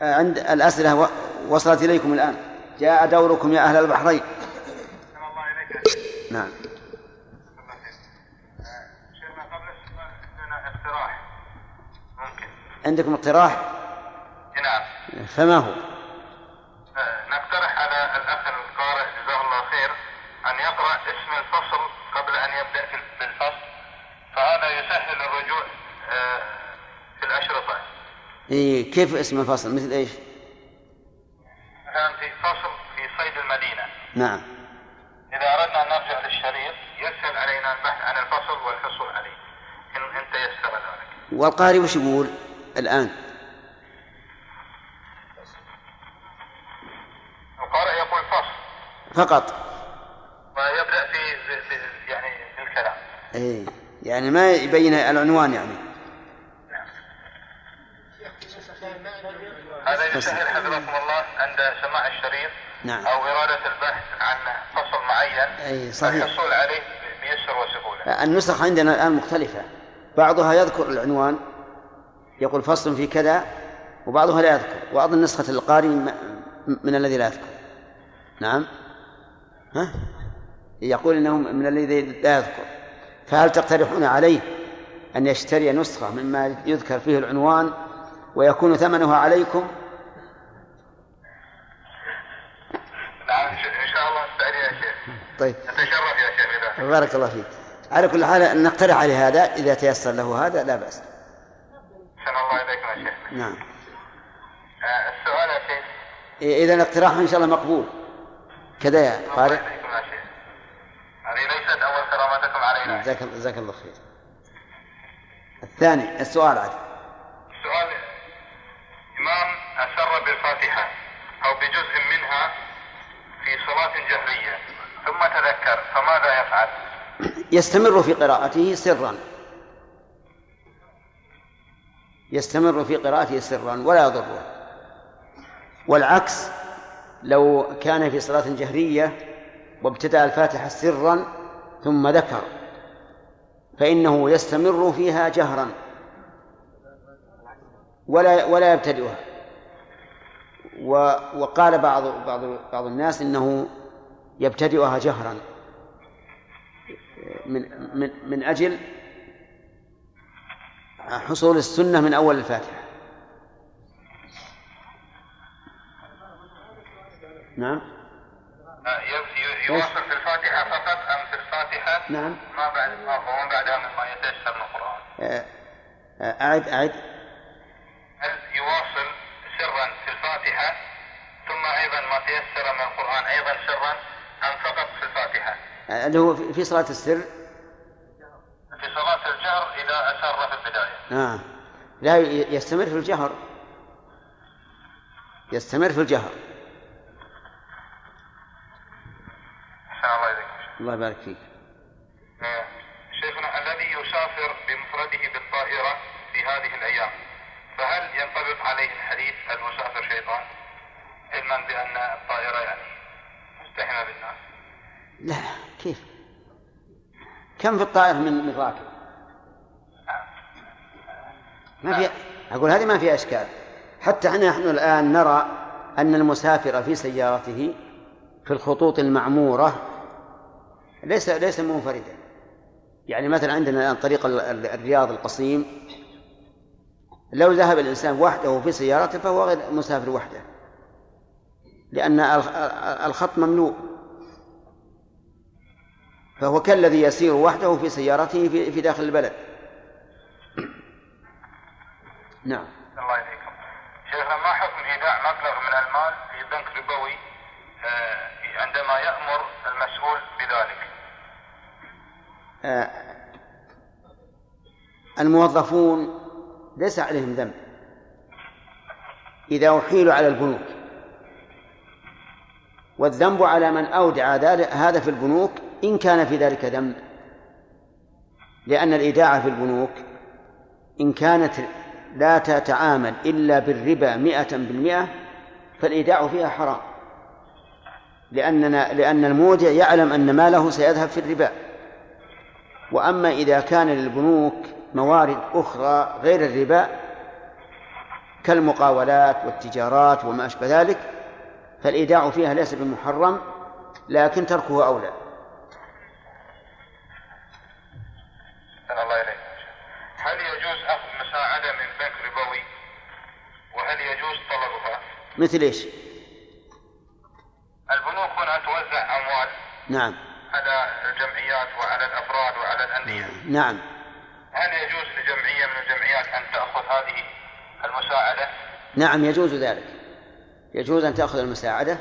عند الأسئلة وصلت إليكم الآن. جاء دوركم يا أهل البحرين. نعم. شيخنا قبل عندنا اقتراح ممكن عندكم اقتراح؟ نعم. فما هو؟ نقترح على الأخ القارئ جزاه الله خير أن يقرأ اسم الفصل قبل أن يبدأ في- بالفصل فهذا يسهل الرجوع آه، في الاشرطه إيه كيف اسم الفصل؟ مثل إيش؟ مثلا في فصل في صيد المدينة. نعم. إذا أردنا أن نرجع للشريط يسهل علينا البحث عن الفصل والحصول عليه. ان إن تيسر ذلك. والقارئ وش يقول الآن؟ القارئ يقول فصل. فقط. ويبدأ في, في, في يعني في الكلام إيه يعني ما يبين العنوان يعني هذا يسهل حفظكم الله عند سماع الشريط نعم. أو اراده البحث عن أي صحيح. الحصول عليه بيسر وسهولة. النسخ عندنا الآن مختلفة. بعضها يذكر العنوان يقول فصل في كذا وبعضها لا يذكر. وأظن نسخة القارئ من الذي لا يذكر. نعم. ها؟ يقول إنه من الذي لا يذكر. فهل تقترحون عليه أن يشتري نسخة مما يذكر فيه العنوان ويكون ثمنها عليكم نعم ان شاء الله نستعين يا شيخ طيب. نتشرف يا شيخ بارك الله فيك. على كل حال نقترح عليه هذا إذا تيسر له هذا لا بأس. احسن الله اليكم يا شيخ. نعم. آه، السؤال يا شيخ. إذا الاقتراح إن شاء الله مقبول. كذا يا شيخ. هذه ليست أول كرامتكم علينا. جزاك جزاك الله خير. الثاني السؤال عاد. السؤال إمام أسر بالفاتحة أو بجزء منها في صلاة جهرية. ثم تذكر فماذا يفعل؟ يستمر في قراءته سرا. يستمر في قراءته سرا ولا يضره. والعكس لو كان في صلاة جهرية وابتدأ الفاتحة سرا ثم ذكر فإنه يستمر فيها جهرا ولا ولا يبتدئها. وقال بعض بعض بعض الناس إنه يبتدئها جهرا. من من من أجل حصول السنة من أول الفاتحة. نعم. ي- يواصل في الفاتحة فقط أم في الفاتحة؟ نعم. ما بعد ما ومن بعدها مما يتيسر من القرآن. آه، آه، أعد أعد. هل يواصل سرا في الفاتحة ثم أيضا ما تيسر من القرآن أيضا سرا؟ أم فقط في الفاتحة؟ آه، اللي هو في صلاة السر. في صلاة الجهر إذا أسر في البداية. آه. لا يستمر في الجهر. يستمر في الجهر. الله يبارك فيك. آه، شيخنا الذي يسافر بمفرده بالطائرة في هذه الأيام فهل ينطبق عليه الحديث المسافر شيطان؟ علما بأن الطائرة يعني لا كيف؟ كم في الطائرة من من راكب ما في أقول هذه ما فيها إشكال. حتى إحنا نحن الآن نرى أن المسافر في سيارته في الخطوط المعمورة ليس ليس منفردا. يعني مثلا عندنا الآن طريق ال- ال- الرياض القصيم لو ذهب الإنسان وحده في سيارته فهو غير مسافر وحده. لأن الخ- الخط مملوء فهو كالذي يسير وحده في سيارته في في داخل البلد. [CLEARS THROAT] نعم. الله يهديكم شيخنا ما حكم إيداع مبلغ من المال في بنك ربوي آه، عندما يأمر المسؤول بذلك؟ آه، الموظفون ليس عليهم ذنب. إذا أحيلوا على البنوك. والذنب على من أودع هذا في البنوك إن كان في ذلك ذنب. لأن الإيداع في البنوك إن كانت لا تتعامل إلا بالربا مئة بالمئة فالإيداع فيها حرام. لأننا لأن المودع يعلم أن ماله سيذهب في الربا. وأما إذا كان للبنوك موارد أخرى غير الربا كالمقاولات والتجارات وما أشبه ذلك فالإيداع فيها ليس بمحرم لكن تركه أولى. الله إليك. هل يجوز أخذ مساعدة من بنك ربوي؟ وهل يجوز طلبها؟ مثل إيش؟ البنوك هنا توزع أموال. نعم. على الجمعيات وعلى الأفراد وعلى الأندية. نعم. هل يجوز لجمعية من الجمعيات أن تأخذ هذه المساعدة؟ نعم يجوز ذلك. يجوز أن تأخذ المساعدة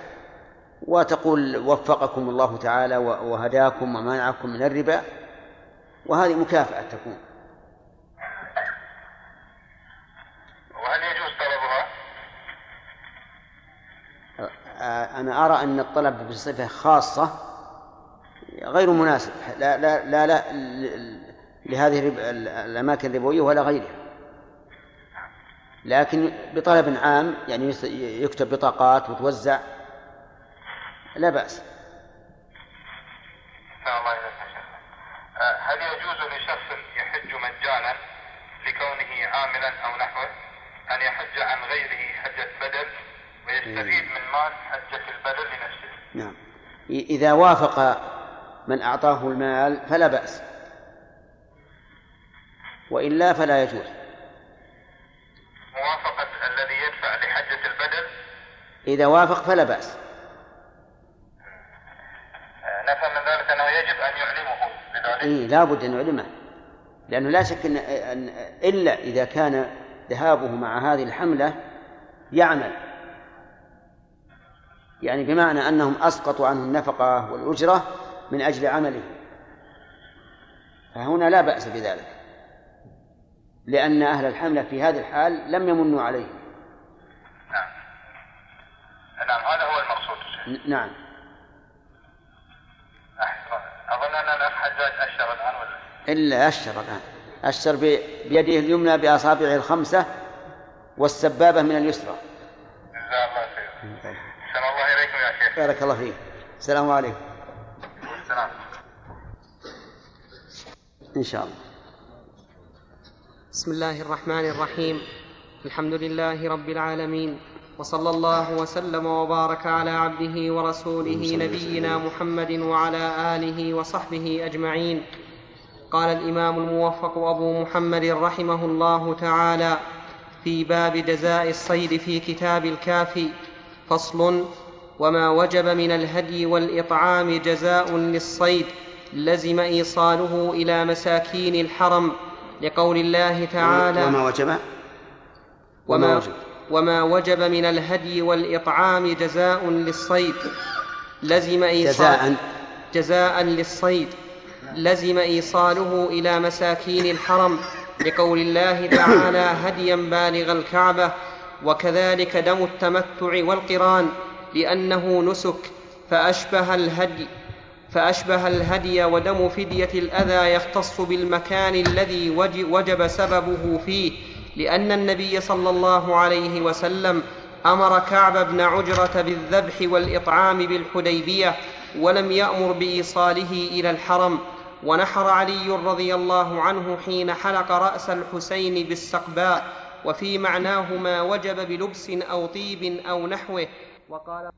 وتقول وفقكم الله تعالى وهداكم ومنعكم من الربا وهذه مكافأة تكون. وهل يجوز طلبها؟ أنا أرى أن الطلب بصفة خاصة غير مناسب لا لا لا, لا لهذه الأماكن الربوية ولا غيرها. لكن بطلب عام يعني يكتب بطاقات وتوزع لا بأس. أحسن الله آه، هل يجوز لشخص يحج مجانا لكونه عاملا أو نحوه؟ أن يحج عن غيره حجة بدل ويستفيد من مال حجة البدل لنفسه. نعم. إذا وافق من أعطاه المال فلا بأس. وإلا فلا يجوز موافقة الذي يدفع لحجة البدل إذا وافق فلا بأس. آه، نفهم من ذلك أنه يجب أن يعلمه بذلك. إيه لابد أن يعلمه. لأنه لا شك أن أن- إلا إذا كان ذهابه مع هذه الحملة يعمل. يعني بمعنى أنهم أسقطوا عنه النفقة والأجرة من أجل عمله. فهنا لا بأس بذلك. لأن أهل الحملة في هذه الحال لم يمنوا عليه. نعم هذا هو المقصود نعم. أحسن. أظن أن الأخ حجاج أشر الآن ولا؟ إلا أشر الآن. أشر بيده اليمنى بأصابعه الخمسة والسبابة من اليسرى. جزاه الله خير. أحسن الله إليكم يا شيخ. بارك الله فيك. السلام عليكم. السلام. إن شاء الله. بسم الله الرحمن الرحيم. الحمد لله رب العالمين. وصلى الله وسلم وبارك على عبده ورسوله نبينا محمد. وعلى آله وصحبه أجمعين. قال الإمام الموفق أبو محمد رحمه الله تعالى في باب جزاء الصيد في كتاب الكافي فصل وما وجب من الهدي والإطعام جزاء للصيد لزم إيصاله إلى مساكين الحرم. لقول الله تعالى وما وجب؟ وما وجب. وما وجب من الهدي والإطعام جزاء للصيد. لزم إيصال جزاء. جزاء للصيد. لزم إيصاله إلى مساكين الحرم لقول الله تعالى هديا بالغ الكعبة وكذلك دم التمتع والقران لأنه نسك فأشبه الهدي فأشبه الهدي ودم فدية الأذى يختص بالمكان الذي وج- وجب سببه فيه لأن النبي صلى الله عليه وسلم أمر كعب بن عجرة بالذبح والإطعام بالحديبية ولم يأمر بإيصاله إلى الحرم. ونحر علي رضي الله عنه حين حلق رأس الحسين بالسقباء وفي معناه ما وجب بلبس أو طيب أو نحوه. وقال